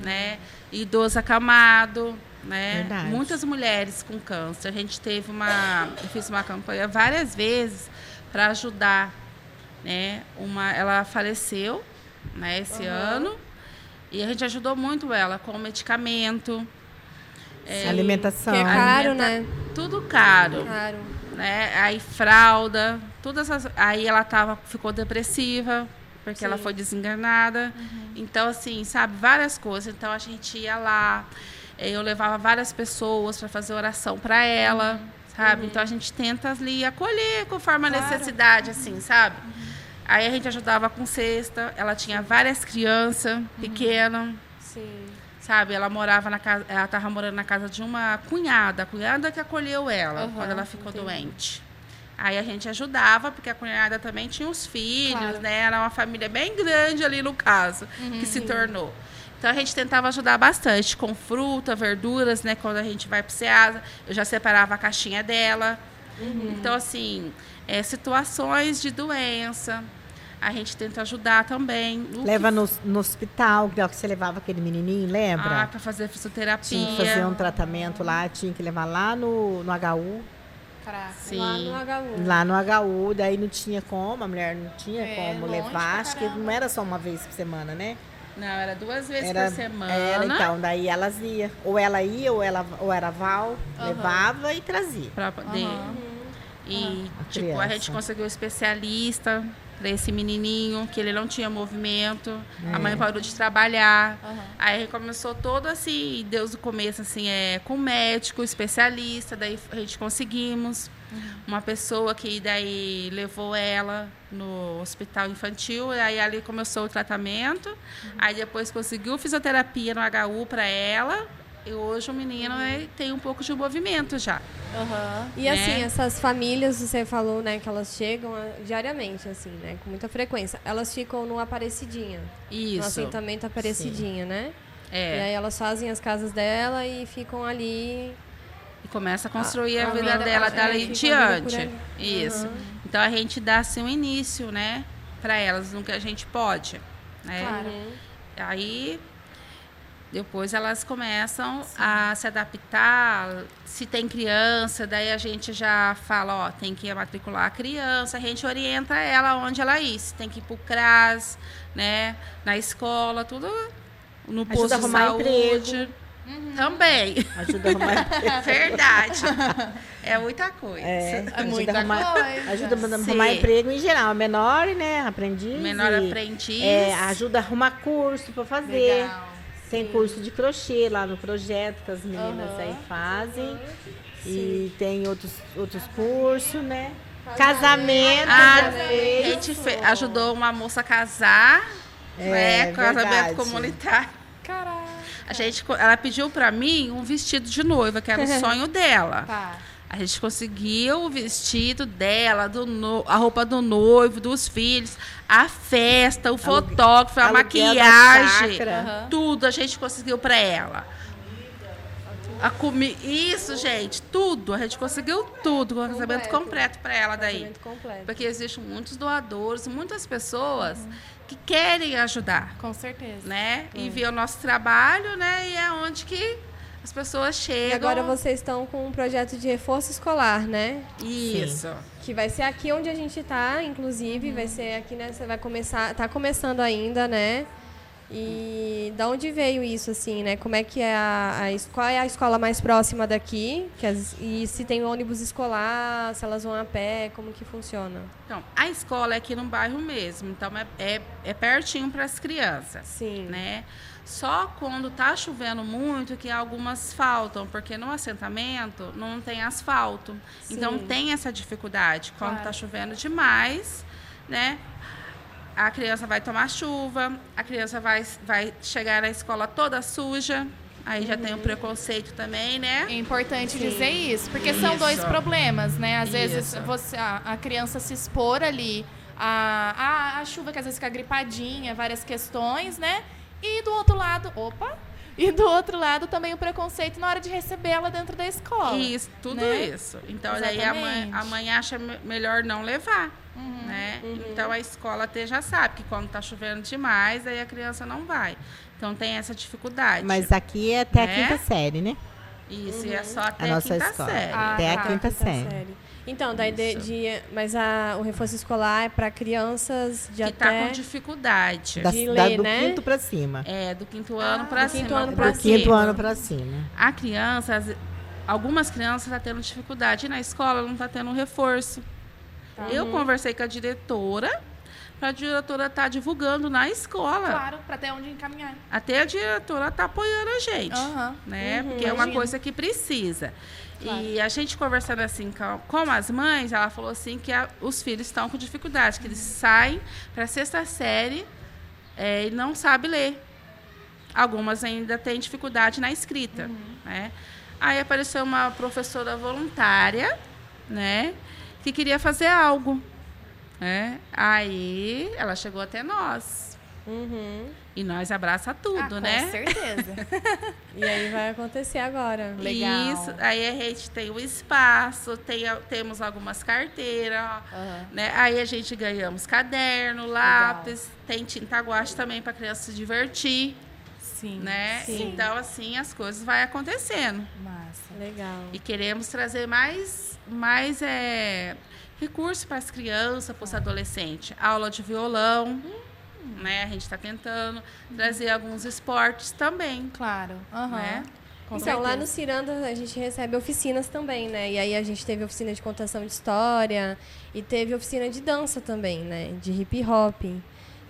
né? Idoso acamado, né? Verdade. Muitas mulheres com câncer. A gente teve uma, eu fiz uma campanha várias vezes para ajudar, né? Uma, ela faleceu, né? Esse ano e a gente ajudou muito ela com medicamento, é, Alimentação. Que é caro, Alimenta- né? tudo caro Caro. né? Aí fralda, todas essas. Aí ela tava, ficou depressiva, porque ela Sim. foi desenganada. Então, assim, sabe, várias coisas. Então a gente ia lá, eh, eu levava várias pessoas para fazer oração para ela, sabe? Então a gente tenta ali acolher conforme a necessidade, assim, sabe? Aí a gente ajudava com cesta, ela tinha várias crianças pequenas Sim. sabe? Ela morava na casa, ela estava morando na casa de uma cunhada, a cunhada que acolheu ela Aham, quando ela ficou entendi. doente. Aí a gente ajudava, porque a cunhada também tinha os filhos, Claro. né? Era uma família bem grande ali no caso, que se tornou. Então a gente tentava ajudar bastante com fruta, verduras, né? Quando a gente vai para Ceasa, eu já separava a caixinha dela. Então, assim, é, situações de doença, a gente tenta ajudar também. O que Leva no, no hospital, que é o que você levava aquele menininho, Ah, lembra? para fazer fisioterapia. tinha que fazer um tratamento lá, tinha que levar lá no, no HU. Caraca. Sim. Lá no HU. Lá no HU, daí não tinha como, a mulher não tinha É, como levar. Acho que não era só uma vez por semana, né? Não, era duas vezes Era, por semana. era, então, daí elas iam. Ou ela ia, ou, ela, ou era Val, Aham. levava e trazia. Pra poder. Aham. E, A tipo, a gente conseguiu um especialista para esse menininho, que ele não tinha movimento. A É. mãe parou de trabalhar. Aham. Aí começou todo assim, Deus no começo, assim, é, com médico, especialista, daí a gente conseguimos. Uma pessoa que daí levou ela no hospital infantil, e aí ali começou o tratamento. Aí depois conseguiu fisioterapia no HU para ela. E hoje o menino é, tem um pouco de movimento já. Aham. E né? assim, essas famílias, você falou, né, que elas chegam ah, diariamente, assim, né, com muita frequência. Elas ficam no Aparecidinha, no Isso. assentamento Aparecidinha, né? E É. aí elas fazem as casas dela e ficam ali. E começa a construir a, a vida vida- dela é, dali em a vida por diante. Isso. Aham. Então a gente dá assim um início, né, para elas no que a gente pode, né? Claro. Aí depois elas começam a se adaptar. Se tem criança, daí a gente já fala, ó, tem que matricular a criança, a gente orienta ela onde ela ir. Se tem que ir pro CRAS, né, na escola, tudo no Ajuda posto a de arrumar saúde. Também. Ajuda a arrumar. Verdade. É muita coisa. É, É muita ajuda a arrumar, coisa. ajuda a arrumar Sim. emprego em geral. Menor, né? Aprendiz. Menor aprendiz. É, ajuda a arrumar curso para fazer. Legal. Tem curso de crochê lá no projeto que as meninas Aham. aí fazem. E tem outros, outros cursos, né? Casamento. Ah, a gente fe- ajudou uma moça a casar, É, né? Casamento verdade. comunitário. Caraca. A gente, ela pediu pra mim um vestido de noiva, que era o sonho dela. Tá. A gente conseguiu o vestido dela, do no- a roupa do noivo, dos filhos, a festa, o fotógrafo, a maquiagem, tudo a gente conseguiu pra ela. A comi Isso, gente, tudo. A gente conseguiu tudo, com o casamento Completo. pra ela daí. Completo. Porque existem muitos doadores, muitas pessoas que querem ajudar, Com certeza. né? E ver o nosso trabalho, né? E é onde que as pessoas chegam. E agora vocês estão com um projeto de reforço escolar, né? Isso. Que vai ser aqui onde a gente tá, inclusive, vai ser aqui, né? Você vai começar, tá começando ainda, né? E da onde veio isso, assim, né? Como é que é a, a qual é a escola mais próxima daqui? Que as- e se tem ônibus escolar, se elas vão a pé, como que funciona? Então, a escola é aqui no bairro mesmo, então é, é, é pertinho para as crianças, Sim. né? Só quando tá chovendo muito que algumas faltam, porque no assentamento não tem asfalto. Então Sim. tem essa dificuldade. Quando Claro. tá chovendo demais, né? A criança vai tomar chuva, a criança vai, vai chegar na escola toda suja. Aí já Uhum. tem o preconceito também, né? É importante Sim. dizer isso, porque são Isso. dois problemas, né? Às vezes Isso. você, a, a criança se expor ali a, a, a chuva que às vezes fica gripadinha, várias questões, né? E do outro lado, opa! E do outro lado também o preconceito na hora de recebê-la dentro da escola. Isso, tudo né? isso. Então, daí a mãe, Exatamente. a mãe acha me- melhor não levar, Uhum. né? Então, a escola até já sabe que quando tá chovendo demais, aí a criança não vai. Então, tem essa dificuldade. Mas aqui é até a Né? quinta série, né? Isso, e é só A até a, nossa quinta escola. série. Ah, até tá. a quinta série. Então, daí de, de- mas a, o reforço escolar é para crianças de que tá até com dificuldade. Da, De da- ler, do né? quinto pra cima. É, do quinto ano Ah, pra do cima. quinto ano Do pra porque quinto ano pra cima. A criança, as- algumas crianças estão tendo dificuldade e na escola não está tendo um reforço. Eu conversei com a diretora, para a diretora estar divulgando na escola. Claro, para ter onde encaminhar. Até a diretora está apoiando a gente. Aham. né? Uhum, Porque é uma imagino. coisa que precisa. E a gente conversando assim com, com as mães, ela falou assim que a- os filhos estão com dificuldade, que eles saem para a sexta série é, e não sabem ler. Algumas ainda têm dificuldade na escrita, Uhum. né? Aí apareceu uma professora voluntária, né? Que queria fazer algo, né? Aí ela chegou até nós. Uhum. E nós abraça tudo, Ah, né? Com certeza. E aí vai acontecer agora. Legal. Isso, aí a gente tem o espaço, tem, temos algumas carteiras, Aham. né? Aí a gente ganhamos caderno, lápis, tem tinta guache também para criança se divertir, Sim. né? Sim. Então assim as coisas vai acontecendo. Massa. Legal. E queremos trazer mais mais é, recursos para as crianças, para os adolescentes. Aula de violão, né? A gente está tentando trazer alguns esportes também, Claro. Aham. né? Com então, lá certeza. no Ciranda a gente recebe oficinas também, né? E aí a gente teve oficina de contação de história e teve oficina de dança também, né? De hip hop.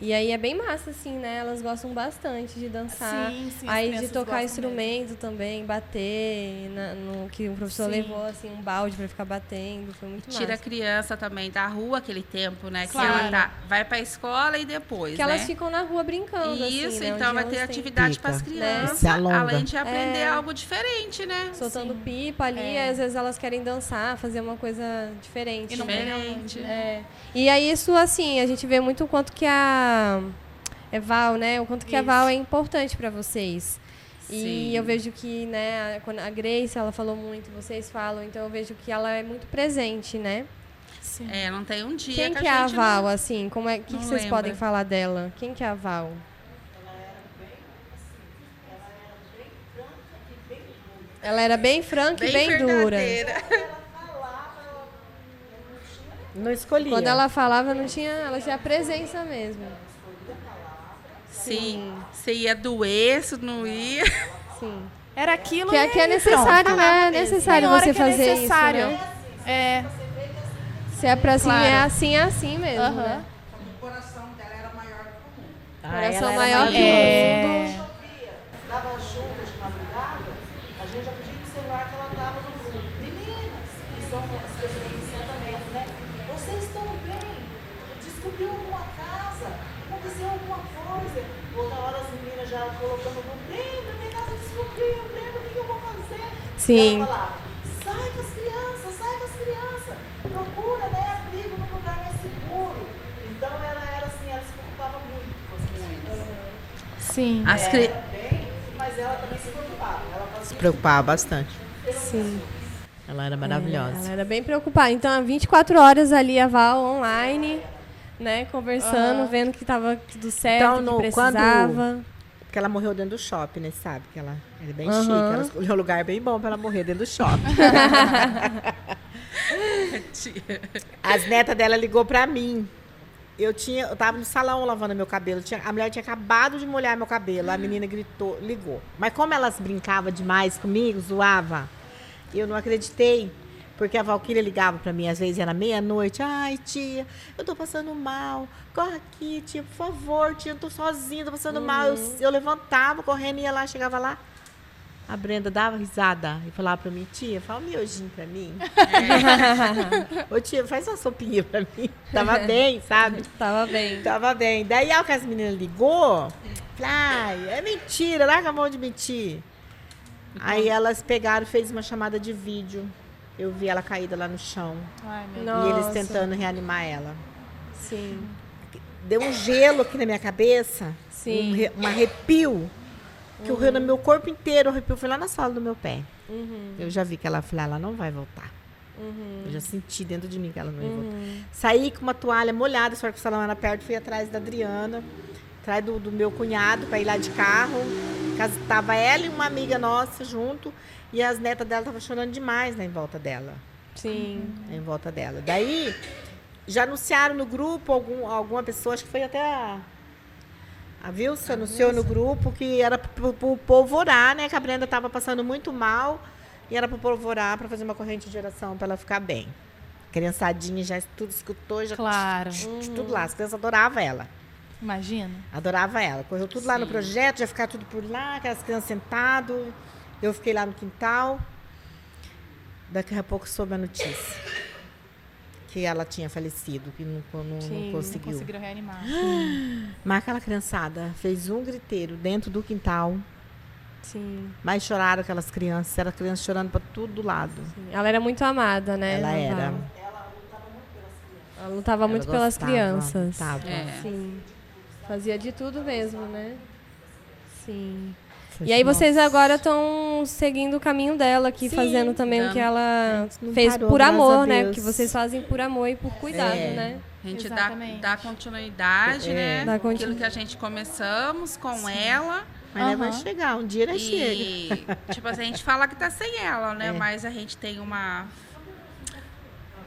E aí é bem massa, assim, né? Elas gostam bastante de dançar. Sim, sim, aí de tocar instrumento também, bater, na- no que o professor Sim. levou, assim, um balde pra ficar batendo. Foi muito Tira a massa. criança também da rua aquele tempo, né? Claro. Que ela tá, vai pra escola e depois, Porque né? elas ficam na rua brincando, Isso, assim, né? então Onde vai ter atividade para as Né? crianças, além de aprender É. algo diferente, né? Soltando Sim. pipa ali, É. às vezes elas querem dançar, fazer uma coisa diferente. E né? pega Diferente. É. E aí isso, assim, a gente vê muito o quanto que a é Val, né? O quanto que a Isso. Val é importante para vocês. E Sim. eu vejo que, né, a- quando a Grace, ela falou muito, vocês falam, então eu vejo que ela é muito presente, né? Sim. É, não tem um dia Quem que, que é a a Val, não... assim? Como é, o que, que vocês lembra. podem falar dela? Quem que é a Val? Ela era bem franca e bem dura. Não escolhia. Quando ela falava, não tinha, ela tinha presença mesmo. Sim. Se ia doer, se não ia. Sim. Era aquilo Que é, que é necessário, né? É necessário Tem hora você que é fazer necessário. isso, né? É. Se é pra assim, Claro. é assim, é assim mesmo, Aham. né? Ah, Coração ela era maior que o É. mundo. dava chuva de madrugada, a gente já podia ir no celular que ela dava no grupo. Meninas, que são as pessoas de encantamento, né? Vocês estão bem? Descobriu alguma casa? Aconteceu alguma coisa? Outra hora as meninas já colocando no grupo, lembra, minha casa sobrinho, lembra o que eu vou fazer? Sim. Ela falava, sai com as crianças, sai com as crianças. Procura, né, abrigo num lugar mais seguro. Então ela era assim, ela se preocupava muito com as crianças. Sim. As cri... Bem, mas ela também se preocupava. Ela Se preocupava bastante. Sim. Ela era Ela maravilhosa. era bem preocupada. Então, 24 horas ali a Val online, né? Conversando, vendo que tava tudo certo, Então, que no- precisava. Porque ela morreu dentro do shopping, né? Sabe? Que ela era bem Aham. chique. Ela escolheu um lugar bem bom pra ela morrer dentro do shopping. As netas dela ligou pra mim. Eu tinha, eu tava no salão lavando meu cabelo. Tinha- a mulher tinha acabado de molhar meu cabelo. A menina gritou, ligou. Mas como elas brincavam demais comigo, zoava, eu não acreditei. Porque a Valquíria ligava pra mim, às vezes era meia-noite. Ai, tia, eu tô passando mal. Corre aqui, tia, por favor, tia, eu tô sozinha, tô passando mal. Eu, eu levantava, correndo, ia lá, chegava lá. A Brenda dava risada e falava pra mim, tia, fala um miojinho pra mim. Ô tia, faz uma sopinha pra mim. Tava bem, sabe? Tava bem. Tava bem. Daí, ao que as meninas ligou, ai, é mentira, larga a mão de mentir. Aí elas pegaram, fez uma chamada de vídeo. Eu vi ela caída lá no chão. Ai, meu. E eles tentando reanimar ela. Sim. Deu um gelo aqui na minha cabeça. Sim. Um, um arrepio. Que correu no meu corpo inteiro. O arrepio foi lá na sala do meu pé. Uhum. Eu já vi que ela, falei, "Ah, ela não vai voltar. Uhum. Eu já senti dentro de mim que ela não ia voltar. Saí com uma toalha molhada, só que o salão era perto, fui atrás da Adriana, atrás do, do meu cunhado, para ir lá de carro. Tava ela e uma amiga nossa junto, e as netas dela estavam chorando demais né, em volta dela. Sim. Em volta dela. Daí, já anunciaram no grupo, algum, alguma pessoa, acho que foi até a. A Vilsa anunciou no grupo que era pro, pro povo orar, né? Que a Brenda estava passando muito mal e era pro povo orar para fazer uma corrente de oração para ela ficar bem. Criançadinha já tudo escutou, já Claro. tudo lá. As crianças adoravam ela. Imagina. Adorava ela. Correu tudo lá no Sim. projeto, já ficar tudo por lá, aquelas crianças sentadas. Eu fiquei lá no quintal. Daqui a pouco soube a notícia. Que ela tinha falecido, que não, não- não Sim, não conseguiu. Conseguiram reanimar. Mas aquela criançada fez um griteiro dentro do quintal. Sim. Mas choraram aquelas crianças. Era criança chorando para todo lado. Sim. Ela era muito amada, né? Ela era. Ela lutava muito Ela pelas gostava, crianças. Tava. É. Sim. Fazia de tudo mesmo, né? Sim. E aí nossa. vocês agora estão seguindo o caminho dela aqui, Sim, fazendo também o dando. que ela não fez parou, por amor, né? Deus. Que vocês fazem por amor e por cuidado, É. né? A gente dá, Exatamente. dá continuidade, É. né? Dá Aquilo continu- que a gente começamos com ela. Mas ela vai chegar, um dia ela chega. E, tipo assim, a gente fala que tá sem ela, né? É. Mas a gente tem uma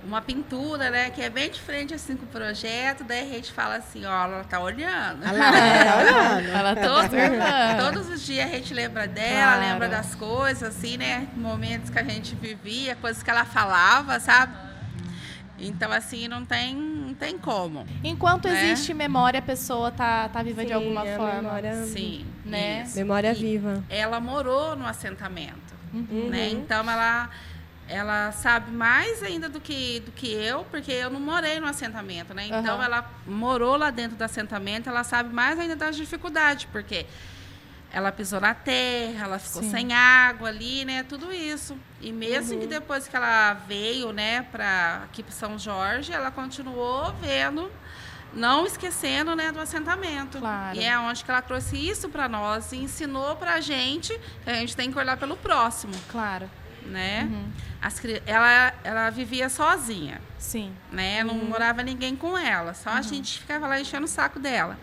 uma pintura, né? Que é bem diferente assim com o projeto. Daí a gente fala assim, ó, ela tá olhando. Olha lá, tá olhando. Ela tá Todos, observando. todos os dias a gente lembra dela, Claro. lembra das coisas, assim, né? Momentos que a gente vivia, coisas que ela falava, sabe? Então, assim, não tem, não tem como. Enquanto Né? existe memória, a pessoa tá, tá viva de Sim, alguma a forma. memória- Sim. Né? isso. Memória E viva. Ela morou no assentamento, Uhum. né? Então, ela, ela sabe mais ainda do que, do que eu, porque eu não morei no assentamento, né? Então, Aham. ela morou lá dentro do assentamento, ela sabe mais ainda das dificuldades, porque ela pisou na terra, ela ficou Sim. sem água ali, né? Tudo isso. E mesmo Uhum. que depois que ela veio, né, para aqui para São Jorge, ela continuou vendo, não esquecendo, né, do assentamento. Claro. E é onde que ela trouxe isso para nós e ensinou para a gente que a gente tem que olhar pelo próximo, Claro. Né? Uhum. As ela, ela vivia sozinha Sim. né? Não morava ninguém com ela, só Uhum. a gente ficava lá enchendo o saco dela.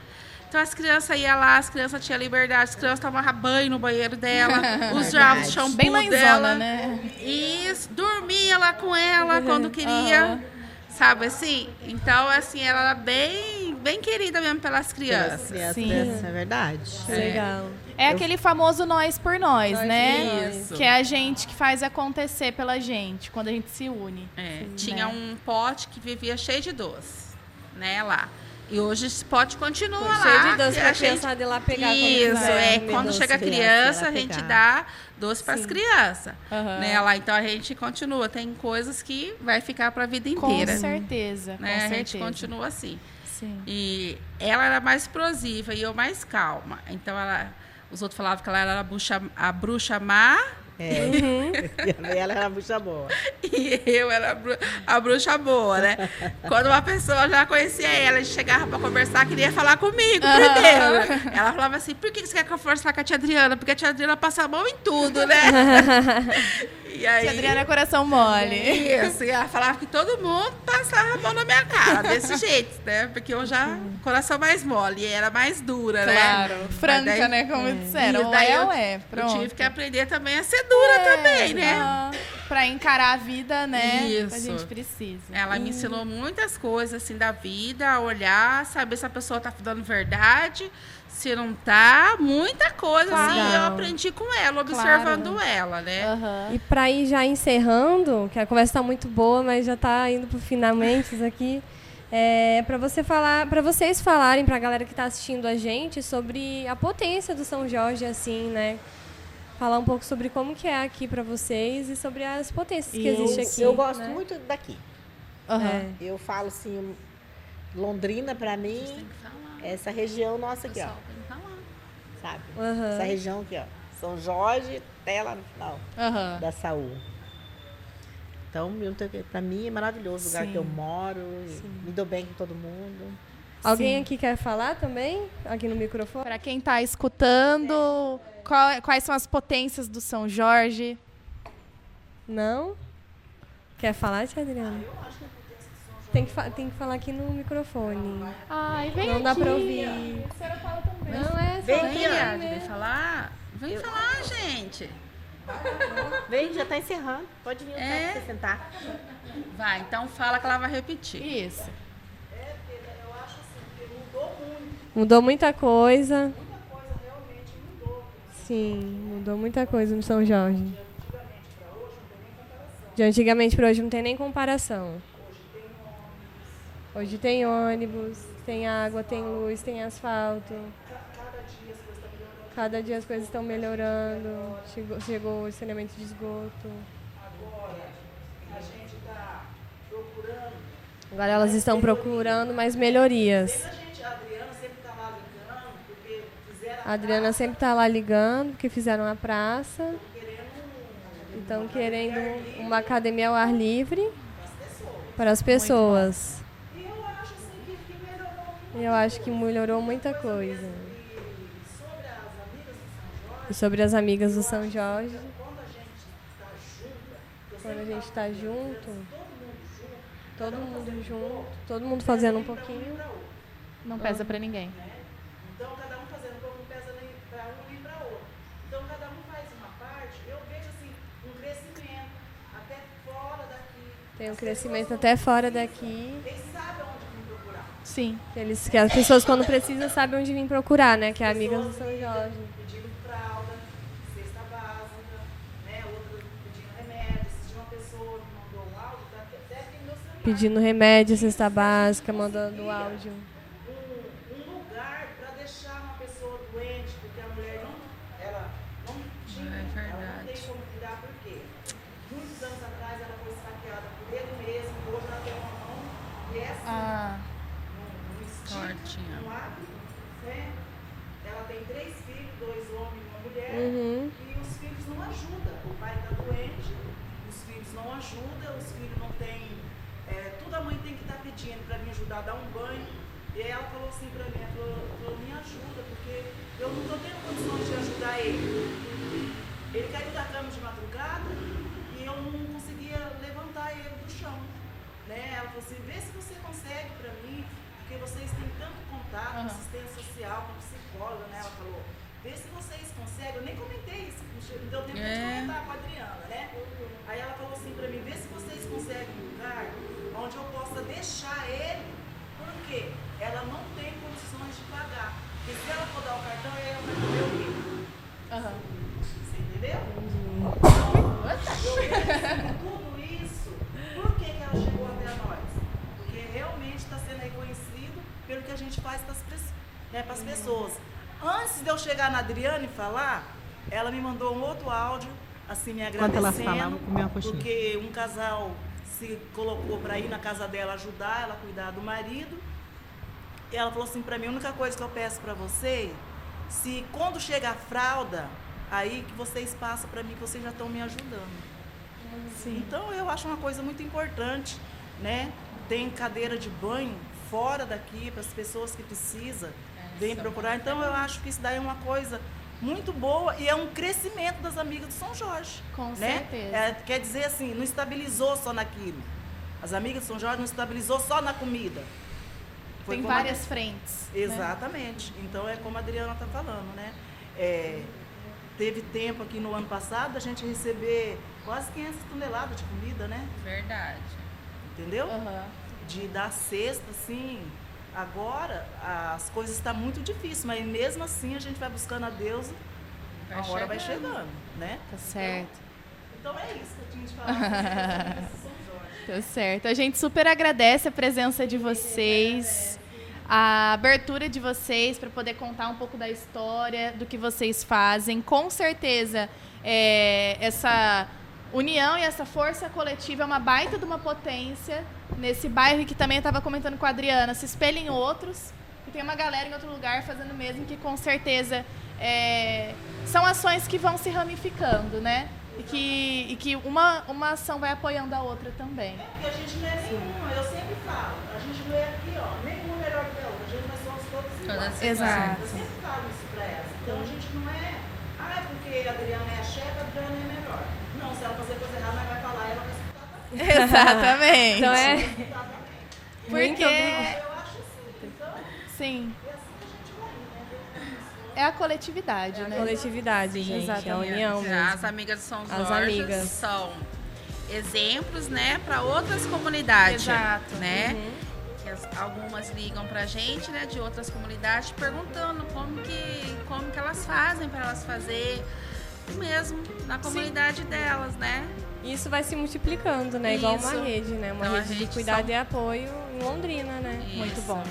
Então as crianças iam lá, as crianças tinham liberdade, as crianças tomavam banho no banheiro dela, usavam o shampoo Bem mãezona, dela. né? Isso, dormia lá com ela quando queria. Sabe assim? Então, assim, ela era bem, bem querida mesmo pelas Pelas crianças. crianças, Sim. né? é verdade. Que legal. É aquele famoso nós por nós, Nós né? Isso. Que é a gente que faz acontecer pela gente, quando a gente se une. É, Sim, tinha né? um pote que vivia cheio de doce, né, lá. E hoje esse pote continua lá. Cheio de doce pra a gente criançada ir lá pegar Isso, é. Quando chega a criança, criança, a gente pegar. dá doce para as crianças. Aham. Né, lá, então a gente continua. Tem coisas que vai ficar para a vida Com inteira. certeza. com Né? A gente certeza. continua assim. Sim. E ela era mais explosiva e eu mais calma. Então ela Os outros falavam que ela era a bruxa, a bruxa má É. E ela era bucha boa. e eu era a bru- a bruxa boa, né? Quando uma pessoa já conhecia ela, a gente chegava pra conversar, queria falar comigo primeiro. Ela falava assim, por que você quer conversar com a tia Adriana? Porque a tia Adriana passa a mão em tudo, né? E aí... Tia Adriana é coração mole. Isso, e ela falava que todo mundo passava a mão na minha cara, desse jeito, né? Porque eu já, coração mais mole, e era mais dura, né? Claro, franca, daí- né? Como disseram. E daí é, eu, eu pronto. tive que aprender também a ser dura É, também, né? Pra encarar a vida, né? Isso. A gente precisa. Ela me ensinou muitas coisas assim da vida, a olhar, saber se a pessoa tá falando verdade, se não tá, muita coisa assim. Claro. Eu aprendi com ela, observando ela, né? Aham. E para ir já encerrando, que a conversa está muito boa, mas já está indo para finalmente isso aqui. É, para você falar, para vocês falarem para a galera que está assistindo a gente sobre a potência do São Jorge, assim, né? Falar um pouco sobre como que é aqui para vocês e sobre as potências que eu, existem aqui. eu gosto né? muito daqui. Aham. É. Eu falo assim, Londrina pra Tem mim, que falar. Essa região nossa aqui, ó, que falar. sabe? Aham. Essa região aqui, ó. São Jorge, até lá no final Aham. da Saúl. Então, eu que- pra mim é maravilhoso o lugar Sim. que eu moro, me dou bem com todo mundo. Alguém Sim. aqui quer falar também? Aqui no microfone? Pra quem tá escutando, qual- quais são as potências do São Jorge? Não? Quer falar, tia Adriana? Tem que, tem que falar aqui no microfone. Ai, vem Não dá aqui. pra ouvir. A senhora fala também. Não é Vem só aqui, Vem. Yadi, vem falar. Vem falar, gente. Vem, já tá encerrando. Pode vir É. pra você sentar. Vai, então fala que ela vai repetir. Isso. Mudou muita coisa. Sim, mudou muita coisa no São Jorge. De antigamente para hoje não tem nem comparação. Hoje tem ônibus, tem água, tem luz, tem asfalto. Cada dia as coisas estão melhorando. Chegou, chegou o saneamento de esgoto. Agora elas estão procurando mais melhorias. A Adriana sempre está lá ligando, porque fizeram a praça. Estão querendo uma academia ao ar livre para as pessoas. E eu acho assim que, que melhorou muito. E eu acho que melhorou muita coisa. E sobre as amigas do São Jorge. Quando a gente está junto, todo mundo junto, todo mundo fazendo um pouquinho. Não pesa pra ninguém. Então, cada um fazendo um pouco, não pesa nem para um e para outro. Então, cada um faz uma parte. Eu vejo assim, um crescimento até fora daqui. Tem um crescimento até fora daqui. Eles sabem onde me procurar. Sim. Que, eles, que as pessoas, quando precisam, sabem onde vir procurar, né? Que é amigas do São Jorge. Pedindo fralda, cesta básica, né? Outra pedindo remédio. Se uma pessoa que mandou um áudio, tá até. Pedindo remédio, cesta básica, mandando áudio. lugar para deixar uma pessoa doente, porque a mulher não, ela não tinha, ela não verdade. tem como cuidar, por quê? Muitos anos atrás ela foi esfaqueada por ele mesmo, hoje ela tem uma mão essa Ah, Né? Ela tem três filhos, dois homens e uma mulher, Uhum. e os filhos não ajudam. O pai está doente, os filhos não ajudam, os filhos não têm. é, tudo a mãe tem que estar pedindo para me ajudar a dar um banho. E ela falou assim para mim, ela falou, falou, me ajuda, porque eu não estou tendo condições de ajudar ele. Ele caiu da cama de madrugada e eu não conseguia levantar ele do chão. Né? Ela falou assim, vê se você consegue para mim, porque vocês têm tanto contato com Aham. assistência social, com psicóloga, né? Ela falou, vê se vocês conseguem. Eu nem comentei isso, não deu tempo de É. comentar com a Adriana, né? Aí ela falou assim pra mim, vê se vocês conseguem um lugar onde eu possa deixar ele, porque ela não tem condições de pagar. Porque se ela for dar o cartão, ela vai comer o quê? aham. Você entendeu? Então, eu isso, por que, que ela chegou até nós? Porque realmente está sendo reconhecido pelo que a gente faz para as né, pras pessoas. Antes de eu chegar na Adriane e falar, ela me mandou um outro áudio, assim, me agradecendo. falava. Porque um casal se colocou para ir na casa dela ajudar ela a cuidar do marido. E ela falou assim para mim, a única coisa que eu peço para você Se quando chega a fralda, aí que vocês passam para mim que vocês já estão me ajudando. Sim. Então eu acho uma coisa muito importante, né? Tem cadeira de banho fora daqui para as pessoas que precisam vêm procurar. Então eu acho que isso daí é uma coisa muito boa e é um crescimento das amigas do São Jorge. Com né? certeza. É, quer dizer assim, não estabilizou só naquilo. As amigas do São Jorge não estabilizou só na comida. Foi Tem como a- várias frentes. né? Exatamente. Então é como a Adriana está falando, né? É, teve tempo aqui no ano passado a gente receber quase 500 toneladas de comida, né? Verdade. Entendeu? Aham. De dar cesta, assim. Agora as coisas estão muito difíceis, mas mesmo assim a gente vai buscando a Deus, Vai a hora vai chegando. né? Tá certo. Então é isso que eu tinha de falar. Tá certo. A gente super agradece a presença de vocês, a abertura de vocês para poder contar um pouco da história, do que vocês fazem. Com certeza, é, essa união e essa força coletiva é uma baita de uma potência nesse bairro e que também estava comentando com a Adriana. Se espelha em outros, e tem uma galera em outro lugar fazendo o mesmo, que com certeza é, são ações que vão se ramificando, né? E que, e que uma, uma ação vai apoiando a outra também. Porque a gente não é nenhuma, eu sempre falo, a gente não é aqui, ó, nenhuma melhor que a outra, a gente nós somos todos iguais. Exato. Eu sempre falo isso pra elas. Então a gente não é, ah, é porque a Adriana é a chefe, a Adriana é melhor. Não, se ela fazer coisa errada, nós vai falar, ela vai escutar também. Exatamente. Então é. Porque, Eu acho sim, é assim que a gente vai, né? é a coletividade, né? Coletividade, gente. É a exatamente. união mesmo. As amigas de São As Jorge amigas. são exemplos, né, para outras comunidades, Exato. né? Que as- algumas ligam pra gente, né, de outras comunidades, perguntando como que como que elas fazem para elas fazer o mesmo na comunidade delas, né? Isso vai se multiplicando, né? Igual uma Isso. rede, né? Uma Então, rede de cuidado são- e apoio em Londrina, né? Muito Isso. bom.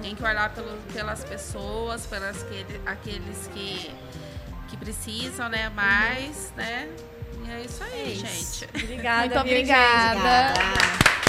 Tem que olhar pelo, pelas pessoas, pelas que, aqueles que que precisam, né, mais, né? E é isso aí, gente. Obrigada, Muito obrigada. Obrigada.